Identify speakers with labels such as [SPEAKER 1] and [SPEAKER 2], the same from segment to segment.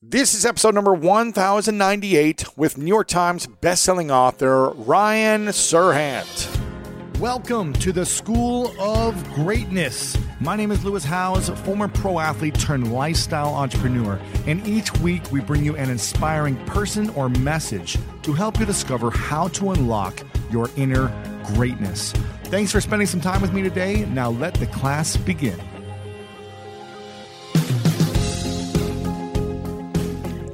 [SPEAKER 1] This is episode number 1098 with New York Times bestselling author Ryan Serhant.
[SPEAKER 2] Welcome to the School of Greatness. My name is Lewis Howes, former pro athlete turned lifestyle entrepreneur, and each week we bring you an inspiring person or message to help you discover how to unlock your inner greatness. Thanks for spending some time with me today. Now let the class begin.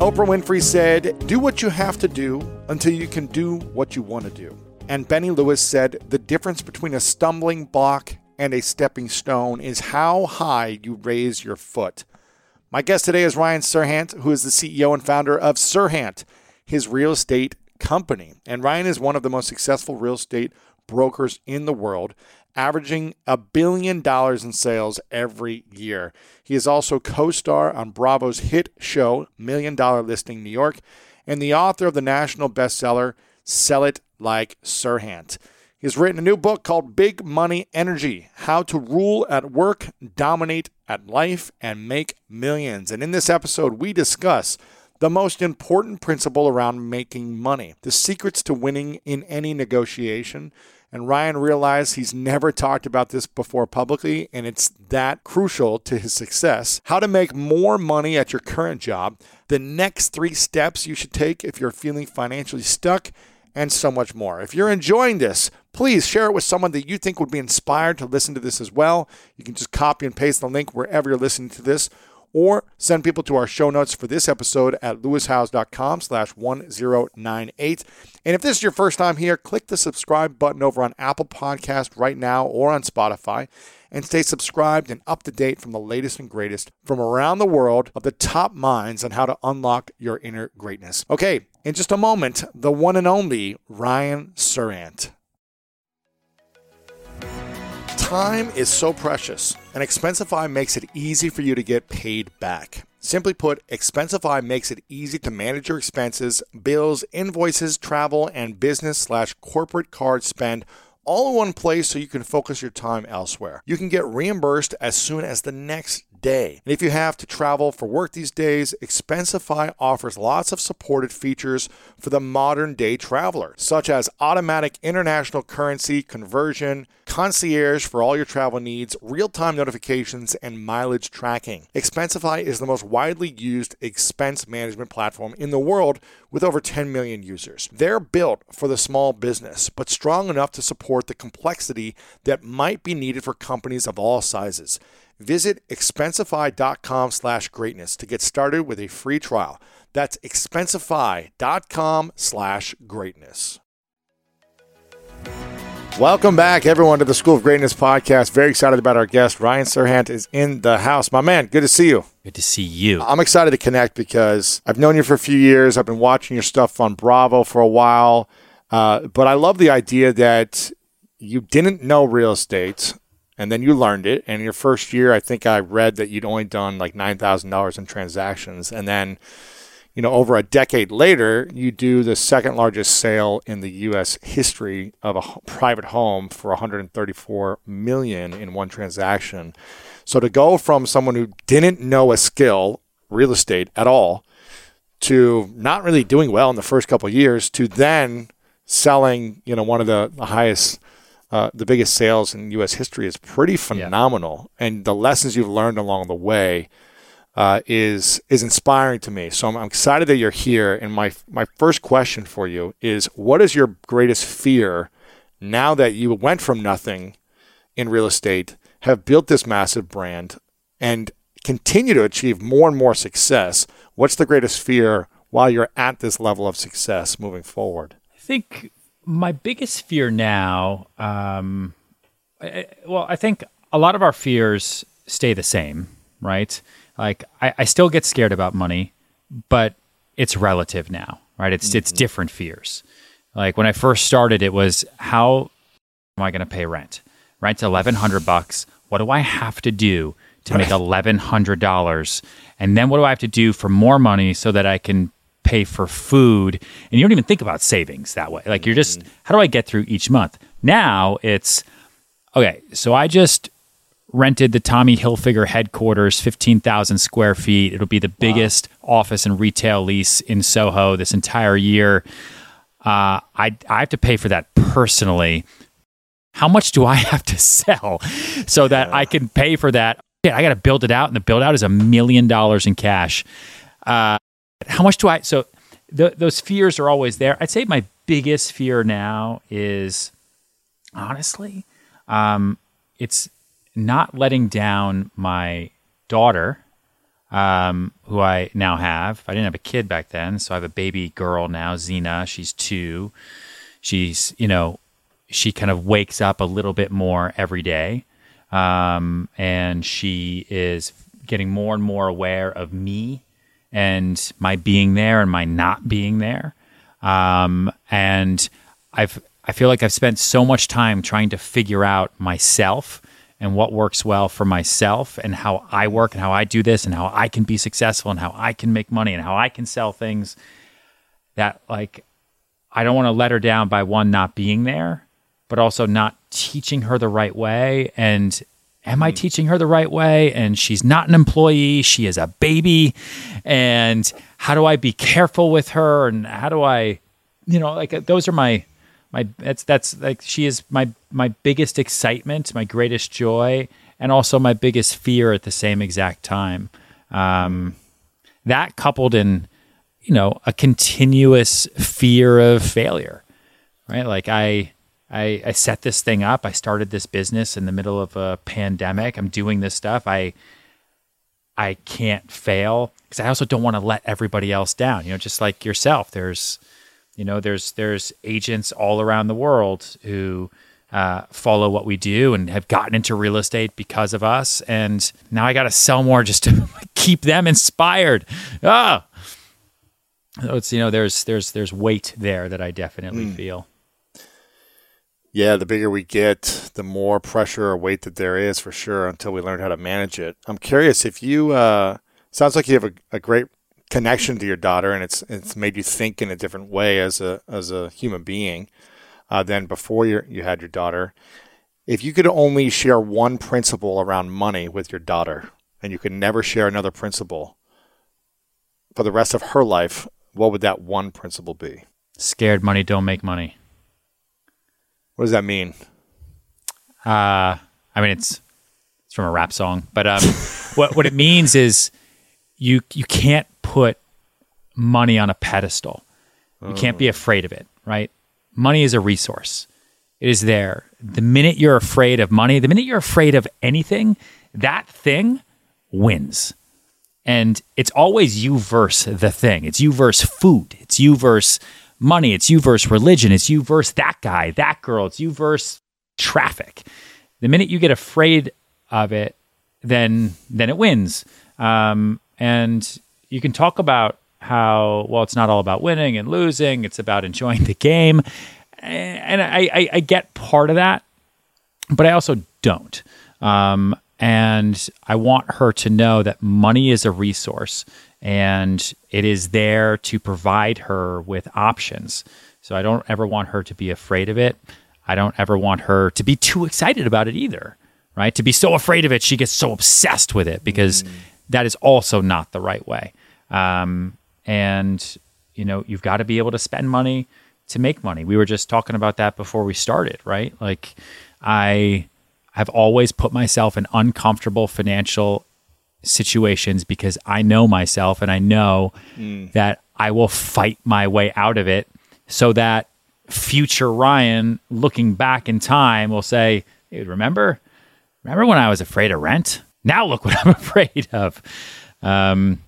[SPEAKER 1] Oprah Winfrey said, Do what you have to do until you can do what you want to do. And Benny Lewis said, The difference between a stumbling block and a stepping stone is how high you raise your foot. My guest today is Ryan Serhant, who is the CEO and founder of Serhant, his real estate company. And Ryan is one of the most successful real estate brokers in the world, averaging a billion dollars in sales every year. He is also co star on Bravo's hit show, Million Dollar Listing New York, and the author of the national bestseller, Sell It Like Serhant. He has written a new book called Big Money Energy How to Rule at Work, Dominate at Life, and Make Millions. And in this episode, we discuss the most important principle around making money, the secrets to winning in any negotiation, and Ryan realized he's never talked about this before publicly, and it's that crucial to his success. How to make more money at your current job, the next three steps you should take if you're feeling financially stuck, and so much more. If you're enjoying this, please share it with someone that you think would be inspired to listen to this as well. You can just copy and paste the link wherever you're listening to this or send people to our show notes for this episode at lewishowes.com slash 1098. And if this is your first time here, click the subscribe button over on Apple Podcast right now or on Spotify and stay subscribed and up to date from the latest and greatest from around the world of the top minds on how to unlock your inner greatness. Okay, in just a moment, the one and only Ryan Serhant. Time is so precious, and Expensify makes it easy for you to get paid back. Simply put, Expensify makes it easy to manage your expenses, bills, invoices, travel, and business slash corporate card spend all in one place so you can focus your time elsewhere. You can get reimbursed as soon as the next And if you have to travel for work these days, Expensify offers lots of supported features for the modern day traveler, such as automatic international currency conversion, concierge for all your travel needs, real time notifications, and mileage tracking. Expensify is the most widely used expense management platform in the world with over 10 million users. They're built for the small business, but strong enough to support the complexity that might be needed for companies of all sizes. Visit expensify.com slash greatness to get started with a free trial. That's expensify.com slash greatness. Welcome back, everyone, to the School of Greatness podcast. Very excited about our guest. Ryan Serhant is in the house. My man, good to see you.
[SPEAKER 3] Good to see you.
[SPEAKER 1] I'm excited to connect because I've known you for a few years. I've been watching your stuff on Bravo for a while. Uh, but I love the idea that you didn't know real estate and then you learned it. And your first year, I think I read that you'd only done like $9,000 in transactions. And then you know, over a decade later, you do the second largest sale in the U.S. history of a private home for 134 million in one transaction. So to go from someone who didn't know a skill, real estate at all, to not really doing well in the first couple years, to then selling, you know, one of the, the highest, uh, the biggest sales in U.S. history is pretty phenomenal. Yeah. And the lessons you've learned along the way uh, is is inspiring to me. So I'm, I'm, excited that you're here. And my my first question for you is, what is your greatest fear now that you went from nothing in real estate, have built this massive brand, and continue to achieve more and more success? What's the greatest fear while you're at this level of success moving forward?
[SPEAKER 3] I think my biggest fear now, um, I, well, I think a lot of our fears stay the same, right? like I, I still get scared about money, but it's relative now, right? It's mm-hmm. it's different fears. Like when I first started, it was how am I going to pay rent? Rent's eleven hundred bucks. What do I have to do to make eleven hundred dollars? And then what do I have to do for more money so that I can pay for food? And you don't even think about savings that way. Like you're just mm-hmm. how do I get through each month? Now it's okay. So I just rented the Tommy Hilfiger headquarters, 15,000 square feet. It'll be the biggest office and retail lease in Soho this entire year. Uh, I, I have to pay for that personally. How much do I have to sell so that I can pay for that? Yeah, I got to build it out, and the build out is a million dollars in cash. Uh, how much do I? So th- those fears are always there. I'd say my biggest fear now is honestly, um, it's not letting down my daughter, um, who I now have. I didn't have a kid back then, so I have a baby girl now, Zena. She's two. She's, you know, she kind of wakes up a little bit more every day. Um, and she is getting more and more aware of me and my being there and my not being there. Um, and I've I feel like I've spent so much time trying to figure out myself and what works well for myself and how I work and how I do this and how I can be successful and how I can make money and how I can sell things that like I don't want to let her down by one not being there, but also not teaching her the right way and am I teaching her the right way? And she's not an employee, she is a baby. And how do I be careful with her? And how do I, you know, like those are my, my, that's, that's like, she is my, my biggest excitement, my greatest joy, and also my biggest fear at the same exact time. Um, that coupled in, you know, a continuous fear of failure, right? Like I, I, I set this thing up. I started this business in the middle of a pandemic. I'm doing this stuff. I I can't fail because I also don't want to let everybody else down. You know, just like yourself, there's you know there's there's agents all around the world who uh, follow what we do and have gotten into real estate because of us. And now I got to sell more just to keep them inspired. Ah, so it's you know there's there's there's weight there that I definitely mm. feel.
[SPEAKER 1] Yeah, the bigger we get, the more pressure or weight that there is for sure until we learn how to manage it. I'm curious if you, uh, sounds like you have a, a great connection to your daughter and it's, it's made you think in a different way as a, as a human being uh, than before you you had your daughter. If you could only share one principle around money with your daughter and you could never share another principle for the rest of her life, what would that one principle be?
[SPEAKER 3] Scared money don't make money.
[SPEAKER 1] What does that mean?
[SPEAKER 3] Uh, I mean, it's it's from a rap song, but um, what what it means is you you can't put money on a pedestal. You can't be afraid of it, right? Money is a resource. It is there. The minute you're afraid of money, the minute you're afraid of anything, that thing wins. And it's always you versus the thing. It's you versus food. It's you versus money. It's you versus religion. It's you versus that guy, that girl. It's you versus traffic. The minute you get afraid of it, then then it wins. Um, and you can talk about how well it's not all about winning and losing. It's about enjoying the game, and I, I, I get part of that, but I also don't. Um, and I want her to know that money is a resource and it is there to provide her with options. So I don't ever want her to be afraid of it. I don't ever want her to be too excited about it either, right? To be so afraid of it, she gets so obsessed with it because mm. that is also not the right way. Um, and, you know, you've got to be able to spend money to make money. We were just talking about that before we started, right? Like, I have always put myself in uncomfortable financial situations because I know myself and I know mm. that I will fight my way out of it so that future Ryan looking back in time will say, hey, remember, remember when I was afraid of rent? Now look what I'm afraid of. Um,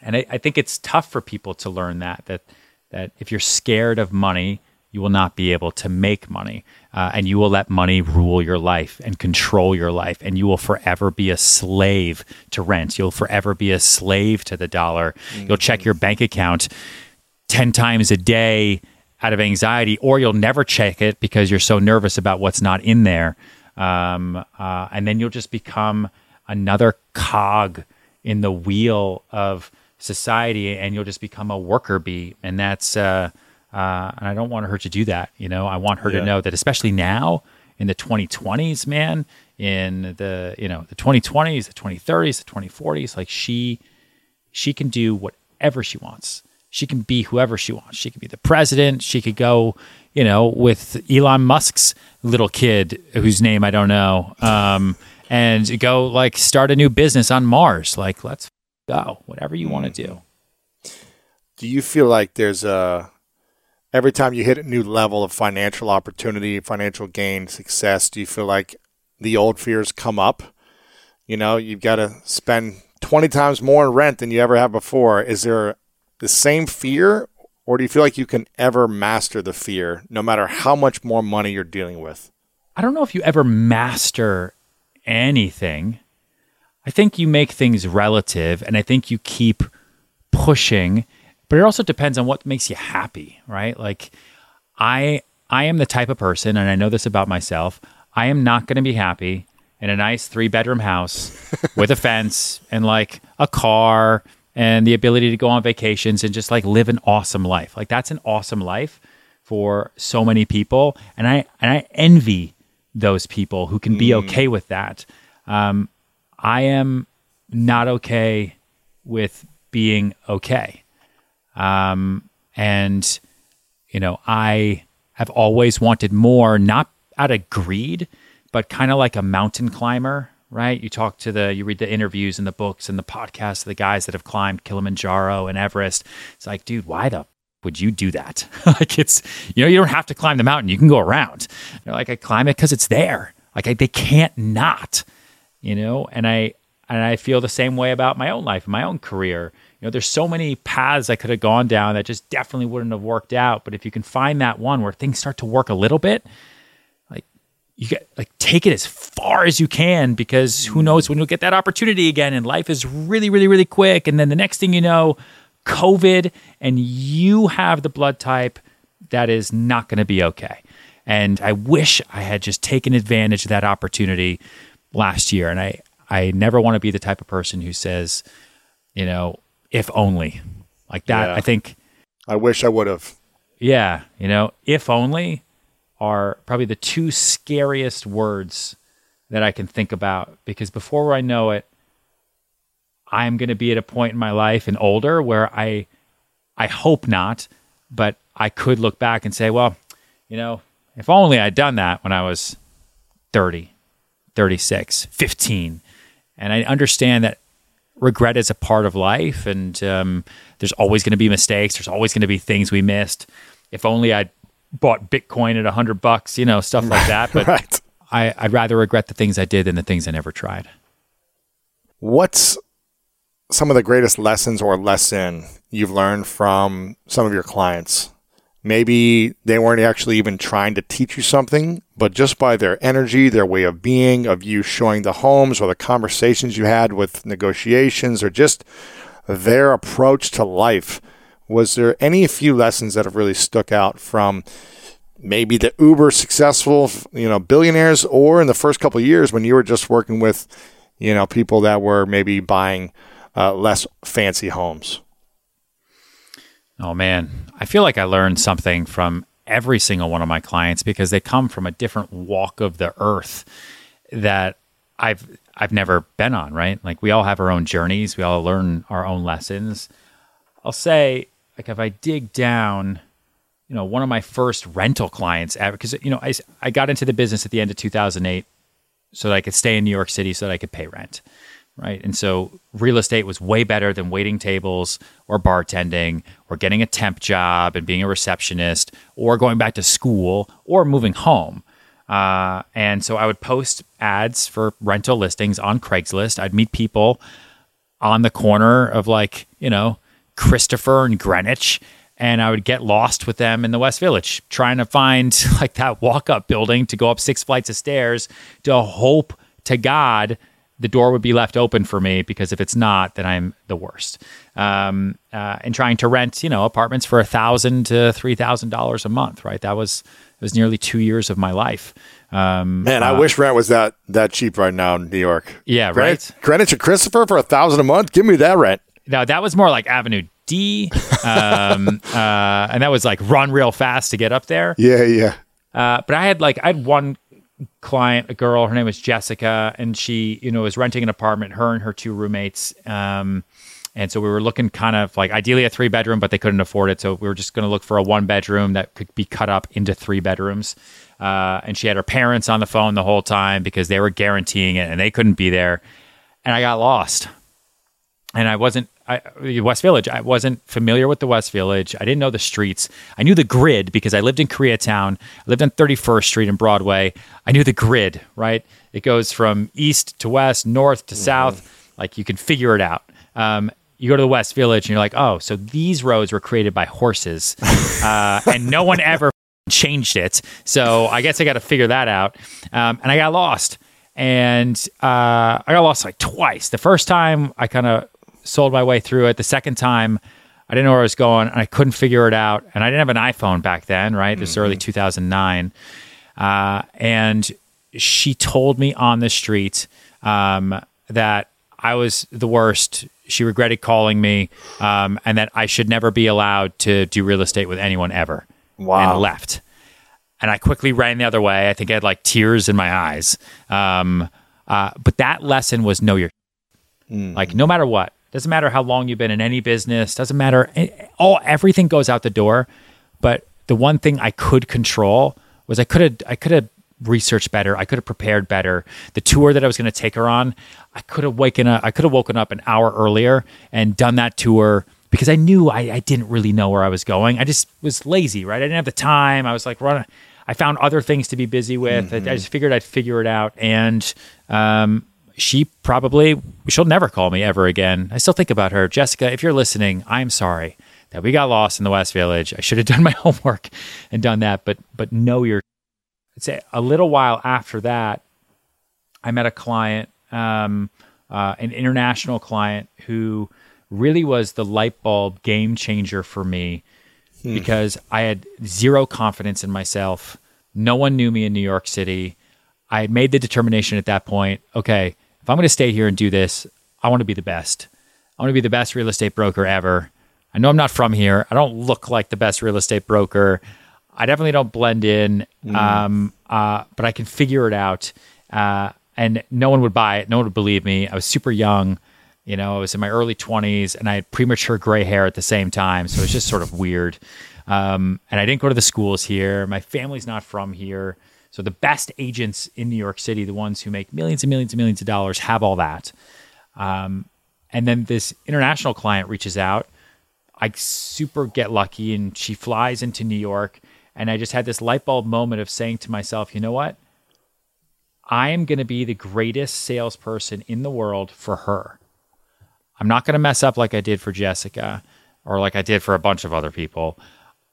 [SPEAKER 3] and I, I think it's tough for people to learn that, that, that if you're scared of money, you will not be able to make money uh, and you will let money rule your life and control your life and you will forever be a slave to rent. You'll forever be a slave to the dollar. Mm-hmm. you'll check your bank account 10 times a day out of anxiety or you'll never check it because you're so nervous about what's not in there. Um, uh, and then you'll just become another cog in the wheel of society and you'll just become a worker bee. And that's uh, uh, and I don't want her to do that. You know, I want her yeah. to know that, especially now in the 2020s, man, in the you know the 2020s, the 2030s, the 2040s. Like she, she can do whatever she wants. She can be whoever she wants. She could be the president. She could go, you know, with Elon Musk's little kid whose name I don't know, um, and go like start a new business on Mars. Like, let's go. Whatever you want to do.
[SPEAKER 1] Do you feel like there's a every time you hit a new level of financial opportunity, financial gain, success, do you feel like the old fears come up? You know, you've got to spend 20 times more in rent than you ever have before. Is there the same fear, or do you feel like you can ever master the fear no matter how much more money you're dealing with?
[SPEAKER 3] I don't know if you ever master anything. I think you make things relative, and I think you keep pushing but it also depends on what makes you happy, right? Like I I am the type of person and I know this about myself. I am not going to be happy in a nice three bedroom house with a fence and like a car and the ability to go on vacations and just like live an awesome life. Like that's an awesome life for so many people and I and I envy those people who can be mm. okay with that. Um, I am not okay with being okay. Um, and, you know, I have always wanted more, not out of greed, but kind of like a mountain climber, right? You talk to the, you read the interviews and the books and the podcasts of the guys that have climbed Kilimanjaro and Everest. It's like, dude, why the would you do that? like it's, you know, you don't have to climb the mountain. You can go around. They're like, I climb it because it's there. Like I, they can't not, you know, and I, and I feel the same way about my own life, my own career you know, there's so many paths I could have gone down that just definitely wouldn't have worked out. But if you can find that one where things start to work a little bit, like you get like take it as far as you can because who knows when you'll get that opportunity again. And life is really, really, really quick. And then the next thing you know, COVID, and you have the blood type that is not going to be okay. And I wish I had just taken advantage of that opportunity last year. And I, I never want to be the type of person who says, you know, if only like that. Yeah. I think.
[SPEAKER 1] I wish I would have.
[SPEAKER 3] Yeah, you know, if only are probably the two scariest words that I can think about because before I know it, I'm going to be at a point in my life and older where I, I hope not, but I could look back and say, well, you know, if only I'd done that when I was 30, 36, 15. And I understand that regret is a part of life, and um, there's always going to be mistakes. There's always going to be things we missed. If only I bought Bitcoin at a hundred bucks, you know, stuff like that. But right. I, I'd rather regret the things I did than the things I never tried.
[SPEAKER 1] What's some of the greatest lessons or lesson you've learned from some of your clients? Maybe they weren't actually even trying to teach you something, but just by their energy, their way of being, of you showing the homes or the conversations you had with negotiations or just their approach to life. Was there any few lessons that have really stuck out from maybe the uber successful, you know, billionaires or in the first couple years when you were just working with, you know, people that were maybe buying uh, less fancy homes?
[SPEAKER 3] Oh man, I feel like I learned something from every single one of my clients because they come from a different walk of the earth that I've I've never been on, right? Like we all have our own journeys, we all learn our own lessons. I'll say like if I dig down, you know, one of my first rental clients because you know, I I got into the business at the end of 2008 so that I could stay in New York City so that I could pay rent right? And so real estate was way better than waiting tables or bartending or getting a temp job and being a receptionist or going back to school or moving home. Uh, and so I would post ads for rental listings on Craigslist. I'd meet people on the corner of like, you know, Christopher and Greenwich. And I would get lost with them in the West Village, trying to find like that walk up building to go up six flights of stairs to hope to God the door would be left open for me because if it's not, then I'm the worst. Um, uh, and trying to rent, you know, apartments for a thousand to three thousand dollars a month, right? That was it was nearly two years of my life.
[SPEAKER 1] Um, Man, I uh, wish rent was that that cheap right now in New York.
[SPEAKER 3] Yeah,
[SPEAKER 1] Greenwich, right. Greenwich and Christopher for a thousand a month. Give me that rent.
[SPEAKER 3] No, that was more like Avenue D, um, uh, and that was like run real fast to get up there.
[SPEAKER 1] Yeah, yeah.
[SPEAKER 3] Uh, but I had like I had one client, a girl, her name was Jessica, and she, you know, was renting an apartment, her and her two roommates. Um, and so we were looking kind of like ideally a three bedroom, but they couldn't afford it. So we were just going to look for a one bedroom that could be cut up into three bedrooms. Uh, and she had her parents on the phone the whole time because they were guaranteeing it and they couldn't be there. And I got lost. And I wasn't, I, West Village, I wasn't familiar with the West Village. I didn't know the streets. I knew the grid because I lived in Koreatown. I lived on 31st Street and Broadway. I knew the grid, right? It goes from east to west, north to mm-hmm. south. Like you can figure it out. Um, you go to the West Village and you're like, oh, so these roads were created by horses, uh, and no one ever changed it. So I guess I got to figure that out. Um, and I got lost, and uh, I got lost like twice. The first time I kind of sold my way through it. The second time I didn't know where I was going, and I couldn't figure it out. And I didn't have an iPhone back then, right? This mm-hmm. early 2009, uh, and she told me on the street um, that I was the worst she regretted calling me, um, and that I should never be allowed to do real estate with anyone ever.
[SPEAKER 1] Wow.
[SPEAKER 3] And left. And I quickly ran the other way. I think I had like tears in my eyes. Um, uh, but that lesson was know your mm. like no matter what. Doesn't matter how long you've been in any business. Doesn't matter. Eh, all everything goes out the door. But the one thing I could control was I could have I could have researched better. I could have prepared better. The tour that I was going to take her on, I could have woken up. I could have woken up an hour earlier and done that tour because I knew I, I didn't really know where I was going. I just was lazy, right? I didn't have the time. I was like running. I found other things to be busy with. Mm-hmm. I, I, just figured I'd figure it out. And um, she probably she'll never call me ever again. I still think about her, Jessica. If you're listening, I'm sorry that we got lost in the West Village. I should have done my homework and done that. But but know your I'd say a little while after that, I met a client, um, uh, an international client who really was the light bulb game changer for me hmm. because I had zero confidence in myself. No one knew me in New York City. I had made the determination at that point okay, if I'm going to stay here and do this, I want to be the best. I want to be the best real estate broker ever. I know I'm not from here. I don't look like the best real estate broker. I definitely don't blend in, mm. um, uh, but I can figure it out. Uh, and no one would buy it. No one would believe me. I was super young. You know, I was in my early 20s and I had premature gray hair at the same time. So it was just sort of weird. Um, and I didn't go to the schools here. My family's not from here. So the best agents in New York City, the ones who make millions and millions and millions of dollars, have all that. Um, and then this international client reaches out. I super get lucky and she flies into New York and I just had this light bulb moment of saying to myself, you know what? I am going to be the greatest salesperson in the world for her. I'm not going to mess up like I did for Jessica or like I did for a bunch of other people.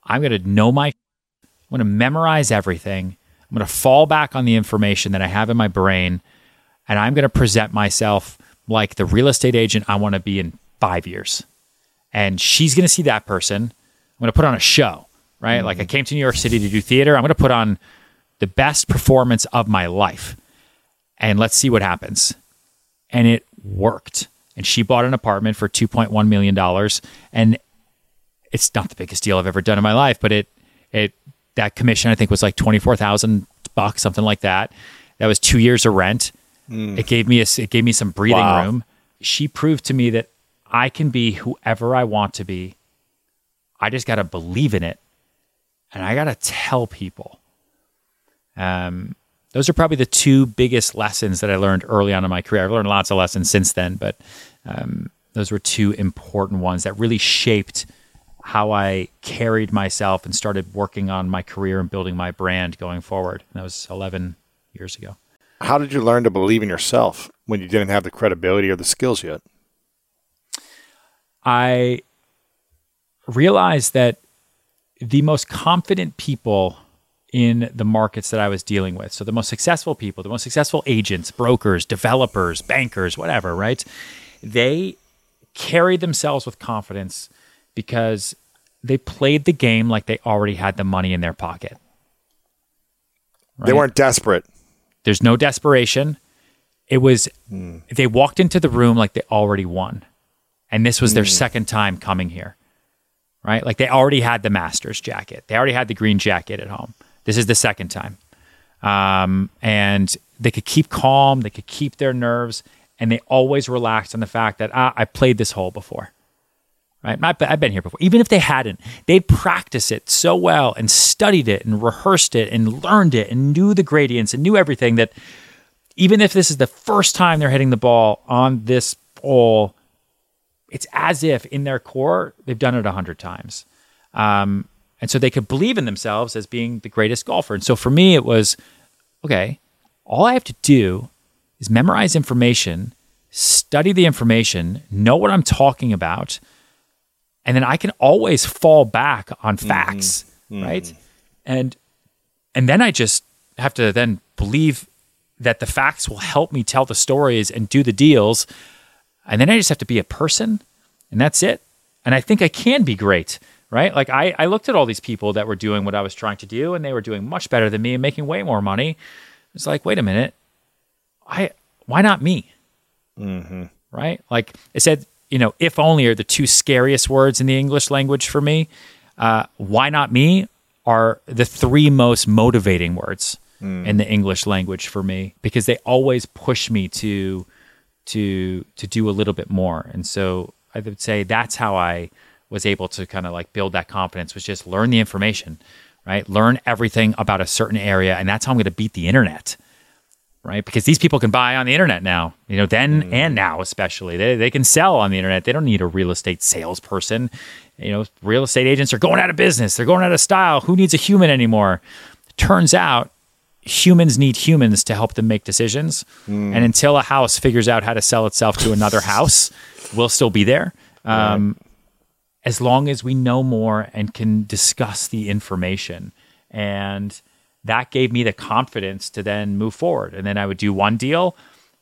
[SPEAKER 3] I'm going to know my, I'm going to memorize everything. I'm going to fall back on the information that I have in my brain and I'm going to present myself like the real estate agent I want to be in five years. And she's going to see that person. I'm going to put on a show right? Mm-hmm. Like I mm-hmm. came to New York City to do theater. I'm going to put on the best performance of my life and let's see what happens. And it worked. And she bought an apartment for $2.1 million. And it's not the biggest deal I've ever done in my life, but it, it, that commission I think was like 24,000 bucks, something like that. That was two years of rent. Mm. It gave me a, it gave me some breathing wow. room. She proved to me that I can be whoever I want to be. I just got to believe in it and I got to tell people. Um, those are probably the two biggest lessons that I learned early on in my career. I've learned lots of lessons since then, but um, those were two important ones that really shaped how I carried myself and started working on my career and building my brand going forward. And that was 11 years ago.
[SPEAKER 1] How did you learn to believe in yourself when you didn't have the credibility or the skills yet?
[SPEAKER 3] I realized that the most confident people in the markets that I was dealing with. So the most successful people, the most successful agents, brokers, developers, bankers, whatever, right? They carried themselves with confidence because they played the game like they already had the money in their pocket.
[SPEAKER 1] Right? They weren't desperate.
[SPEAKER 3] There's no desperation. It was mm. they walked into the room like they already won. And this was mm. their hmm. second time coming here right? Like they already had the Masters jacket, they already had the green jacket at home. This is the second time. um, and they could keep calm, they could keep their nerves, and they always relaxed on the fact that ah, I played this hole before. Right? I've been here before. Even if they hadn't, they'd practice it so well and studied it and rehearsed it and learned it and knew the gradients and knew everything that even if this is the first time they're hitting the ball on this hole, it's as if in their core they've done it a hundred times. Um, and so they could believe in themselves as being the greatest golfer. And so for me, it was okay, all I have to do is memorize information, study the information, know what I'm talking about, and then I can always fall back on
[SPEAKER 1] Mm-hmm.
[SPEAKER 3] facts, right? And and then I just have to then believe that the facts will help me tell the stories and do the deals. And then I just have to be a person and that's it. And I think I can be great, right? Like I, I looked at all these people that were doing what I was trying to do and they were doing much better than me and making way more money. It's like, wait a minute. I why not me? Right? Like it said, you know, if only are the two scariest words in the English language for me. Uh, why not me are the three most motivating words in the English language for me because they always push me to to to do a little bit more. And so I would say that's how I was able to kind of like build that confidence was just learn the information, right? Learn everything about a certain area and that's how I'm going to beat the internet. Right? Because these people can buy on the internet now, you know, then and now especially. They they can sell on the internet. They don't need a real estate salesperson. You know, real estate agents are going out of business. They're going out of style. Who needs a human anymore? Turns out humans need humans to help them make decisions. And until a house figures out how to sell itself to another house, we'll still be there. Um, As long as we know more and can discuss the information. And that gave me the confidence to then move forward. And then I would do one deal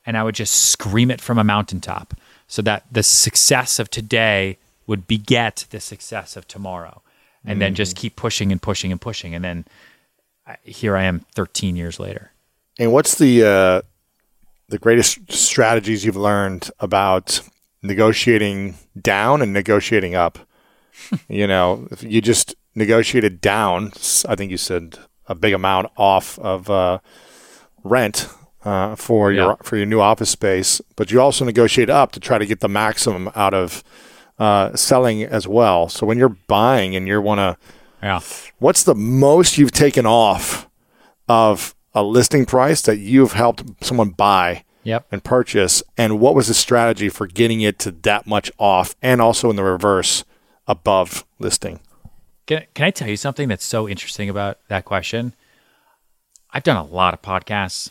[SPEAKER 3] and I would just scream it from a mountaintop so that the success of today would beget the success of tomorrow. And then just keep pushing and pushing and pushing. And then I, here I am 13 years later.
[SPEAKER 1] And what's the uh, the greatest strategies you've learned about negotiating down and negotiating up? you know, if you just negotiated down, I think you said a big amount off of uh, rent uh, for your for your new office space, but you also negotiate up to try to get the maximum out of uh, selling as well. So when you're buying and you want to
[SPEAKER 3] Yeah.
[SPEAKER 1] What's the most you've taken off of a listing price that you've helped someone buy
[SPEAKER 3] Yep.
[SPEAKER 1] and purchase? And what was the strategy for getting it to that much off and also in the reverse above listing?
[SPEAKER 3] Can, can I tell you something that's so interesting about that question? I've done a lot of podcasts.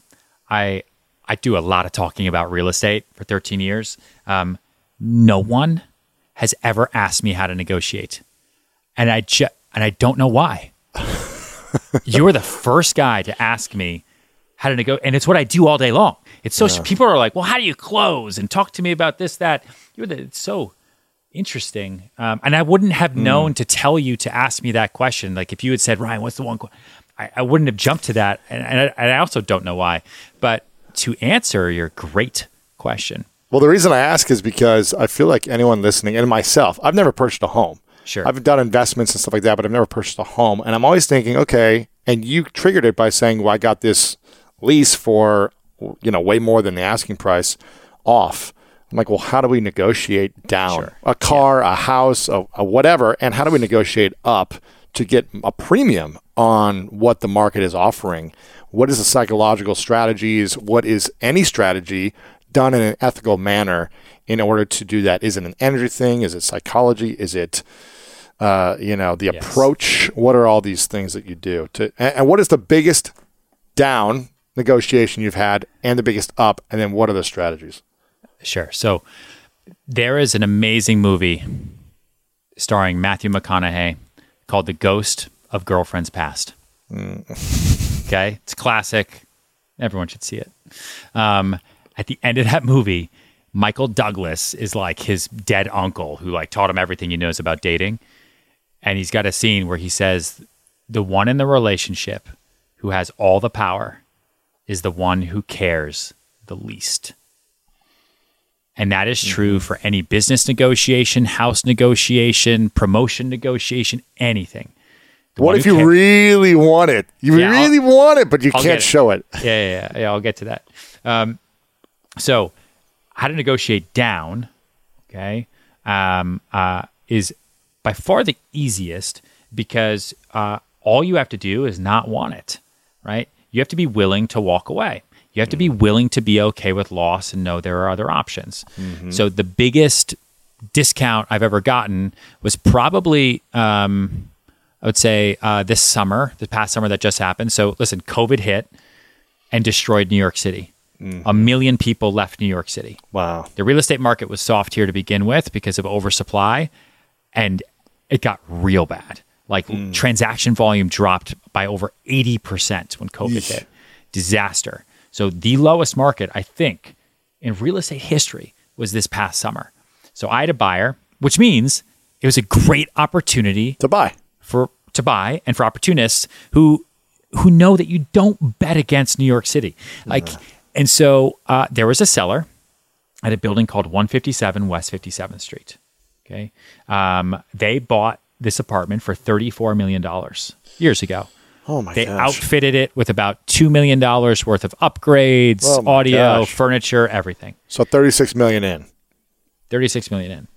[SPEAKER 3] I I do a lot of talking about real estate for 13 years. Um, no one has ever asked me how to negotiate, and I ju- and I don't know why. you were the first guy to ask me how to negotiate, and it's what I do all day long. It's so people are like, "Well, how do you close?" and talk to me about this, that. You're the it's so interesting. Um, and I wouldn't have known to tell you to ask me that question. Like if you had said, Ryan, what's the one? Qu-? I, I wouldn't have jumped to that. And, and, I, and I also don't know why. But to answer your great question,
[SPEAKER 1] Well, the reason I ask is because I feel like anyone listening, and myself, I've never purchased a home.
[SPEAKER 3] Sure.
[SPEAKER 1] I've done investments and stuff like that, but I've never purchased a home. And I'm always thinking, okay, and you triggered it by saying, well, I got this lease for, you know, way more than the asking price off. I'm like, well, how do we negotiate down
[SPEAKER 3] Sure.
[SPEAKER 1] a car, a house, a, a whatever, and how do we negotiate up to get a premium on what the market is offering? What is the psychological strategies? What is any strategy done in an ethical manner in order to do that? Is it an energy thing? Is it psychology? Is it uh, you know the
[SPEAKER 3] Yes.
[SPEAKER 1] approach? What are all these things that you do to? And, and what is the biggest down negotiation you've had, and the biggest up? And then what are the strategies?
[SPEAKER 3] Sure. So there is an amazing movie starring Matthew McConaughey called The Ghost of Girlfriends Past. okay. It's classic. Everyone should see it. Um, at the end of that movie, Michael Douglas is like his dead uncle who like taught him everything he knows about dating. And he's got a scene where he says the one in the relationship who has all the power is the one who cares the least. And that is true for any business negotiation, house negotiation, promotion negotiation, anything.
[SPEAKER 1] What if you really want it? You
[SPEAKER 3] Yeah, I'll-
[SPEAKER 1] really want it, but you
[SPEAKER 3] I'll
[SPEAKER 1] can't
[SPEAKER 3] it.
[SPEAKER 1] show it.
[SPEAKER 3] yeah, yeah, yeah, yeah, I'll get to that. Um, so, how to negotiate down, okay, um, uh, is by far the easiest because uh, all you have to do is not want it, right? You have to be willing to walk away. You have to be willing to be okay with loss and know there are other options. So, the biggest discount I've ever gotten was probably. Um, I would say uh, this summer, the past summer that just happened. So listen, COVID hit and destroyed New York City. A million people left New York City.
[SPEAKER 1] Wow.
[SPEAKER 3] The real estate market was soft here to begin with because of oversupply, and it got real bad. Like transaction volume dropped by over 80% when COVID
[SPEAKER 1] Yeesh.
[SPEAKER 3] hit. Disaster. So the lowest market, I think, in real estate history was this past summer. So I had a buyer, which means it was a great opportunity
[SPEAKER 1] To buy.
[SPEAKER 3] for to buy and for opportunists who who know that you don't bet against New York City. Like, and so uh, there was a seller at a building called 157 West 57th Street. Okay, um, they bought this apartment for 34 million dollars years ago.
[SPEAKER 1] Oh my
[SPEAKER 3] They
[SPEAKER 1] gosh.
[SPEAKER 3] outfitted it with about two million dollars worth of upgrades,
[SPEAKER 1] Oh
[SPEAKER 3] audio,
[SPEAKER 1] gosh.
[SPEAKER 3] furniture, everything.
[SPEAKER 1] so 36 million in.
[SPEAKER 3] 36 million in.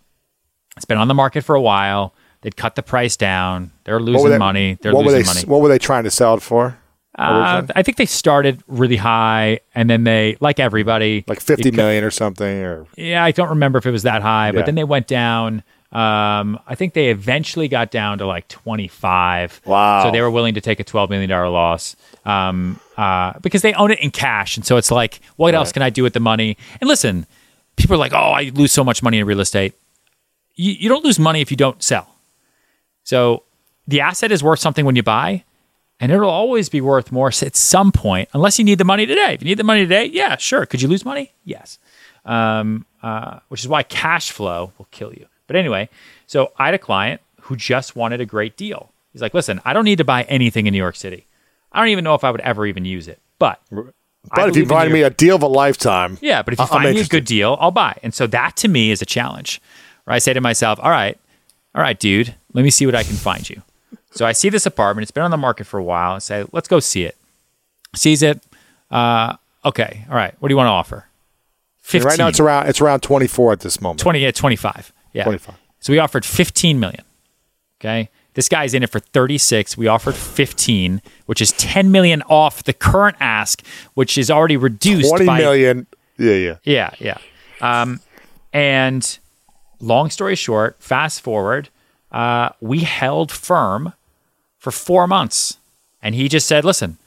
[SPEAKER 3] It's been on the market for a while. They'd cut the price down. They're losing
[SPEAKER 1] they-
[SPEAKER 3] money. They're
[SPEAKER 1] what were
[SPEAKER 3] losing
[SPEAKER 1] they,
[SPEAKER 3] money.
[SPEAKER 1] What were they trying to sell it for?
[SPEAKER 3] Uh, I think they started really high, and then they, like everybody,
[SPEAKER 1] Like 50
[SPEAKER 3] it
[SPEAKER 1] million or something? Or
[SPEAKER 3] Yeah, I don't remember if it was that high,
[SPEAKER 1] Yeah.
[SPEAKER 3] but then they went down. Um, I think they eventually got down to like twenty five.
[SPEAKER 1] Wow.
[SPEAKER 3] So they were willing to take a twelve million dollar loss um, uh, because they own it in cash, and so it's like, what else can I do with the money? And listen, people are like, oh, I lose so much money in real estate. You, you don't lose money if you don't sell. So the asset is worth something when you buy, and it'll always be worth more at some point, unless you need the money today. If you need the money today, yeah, sure. Could you lose money? Yes. Um, uh, which is why cash flow will kill you. But anyway, so I had a client who just wanted a great deal. He's like, listen, I don't need to buy anything in New York City. I don't even know if I would ever even use it. But
[SPEAKER 1] but if you find me a deal of a lifetime,
[SPEAKER 3] yeah, but if you
[SPEAKER 1] I'm
[SPEAKER 3] find me a good deal, I'll buy. And so that to me is a challenge. Where I say to myself, all right, all right, dude, let me see what I can find you. So I see this apartment. It's been on the market for a while. I say, let's go see it. Sees it. Uh, okay, all right. What do you want to offer? 15.
[SPEAKER 1] right now it's around it's around 24 at this moment.
[SPEAKER 3] 20, yeah, 25. Yeah.
[SPEAKER 1] 25.
[SPEAKER 3] So we offered 15 million. Okay. This guy's in it for 36. We offered 15, which is 10 million off the current ask, which is already reduced
[SPEAKER 1] Twenty
[SPEAKER 3] by
[SPEAKER 1] million. Yeah, yeah.
[SPEAKER 3] yeah, yeah. Um, and long story short, fast forward, uh, we held firm for four months. And he just said, listen,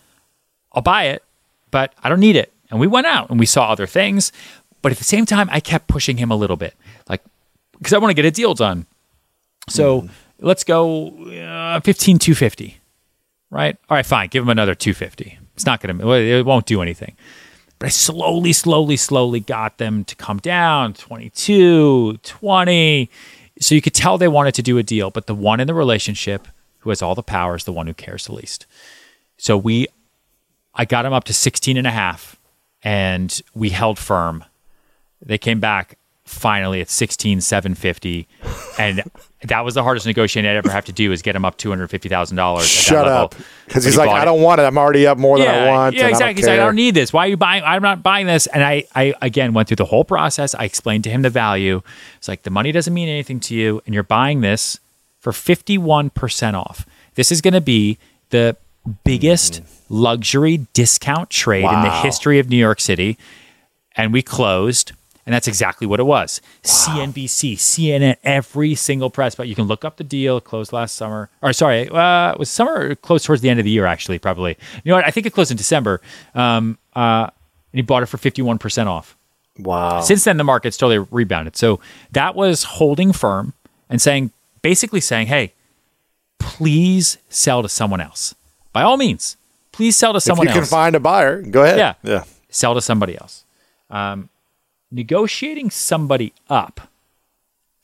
[SPEAKER 3] I'll buy it, but I don't need it. And we went out and we saw other things. But at the same time, I kept pushing him a little bit, like, because I want to get a deal done. So let's go uh, 15, 250, right? All right, fine. Give him another 250. It's not going to, it won't do anything. But I slowly, slowly, slowly got them to come down 22, 20. So you could tell they wanted to do a deal, but the one in the relationship who has all the power is the one who cares the least. So we, I got him up to 16 and a half and we held firm. They came back finally at 16, 750. And that was the hardest negotiation I'd ever have to do is get him up $250,000.
[SPEAKER 1] Shut up. Because he's like, I don't want it. I'm already up more than I want.
[SPEAKER 3] Yeah, exactly.
[SPEAKER 1] I
[SPEAKER 3] He's
[SPEAKER 1] don't,
[SPEAKER 3] like, I don't need this. Why are you buying? I'm not buying this. And I, I again went through the whole process. I explained to him the value. It's like the money doesn't mean anything to you, and you're buying this for 51% off. This is going to be the biggest luxury discount trade in the history of New York City. And we closed. And that's exactly what it was. CNBC, CNN, every single press. But you can look up the deal. Closed last summer. Or sorry, uh, it was summer or closed towards the end of the year, actually, probably. You know what? I think it closed in December. Um, uh, and he bought it for 51% off.
[SPEAKER 1] Wow.
[SPEAKER 3] Since then, the market's totally rebounded. So that was holding firm and saying, basically saying, hey, please sell to someone else. By all means, please sell to
[SPEAKER 1] if
[SPEAKER 3] someone
[SPEAKER 1] you
[SPEAKER 3] else
[SPEAKER 1] can find a buyer, go ahead.
[SPEAKER 3] Yeah.
[SPEAKER 1] Yeah.
[SPEAKER 3] sell to somebody else. Um, negotiating somebody up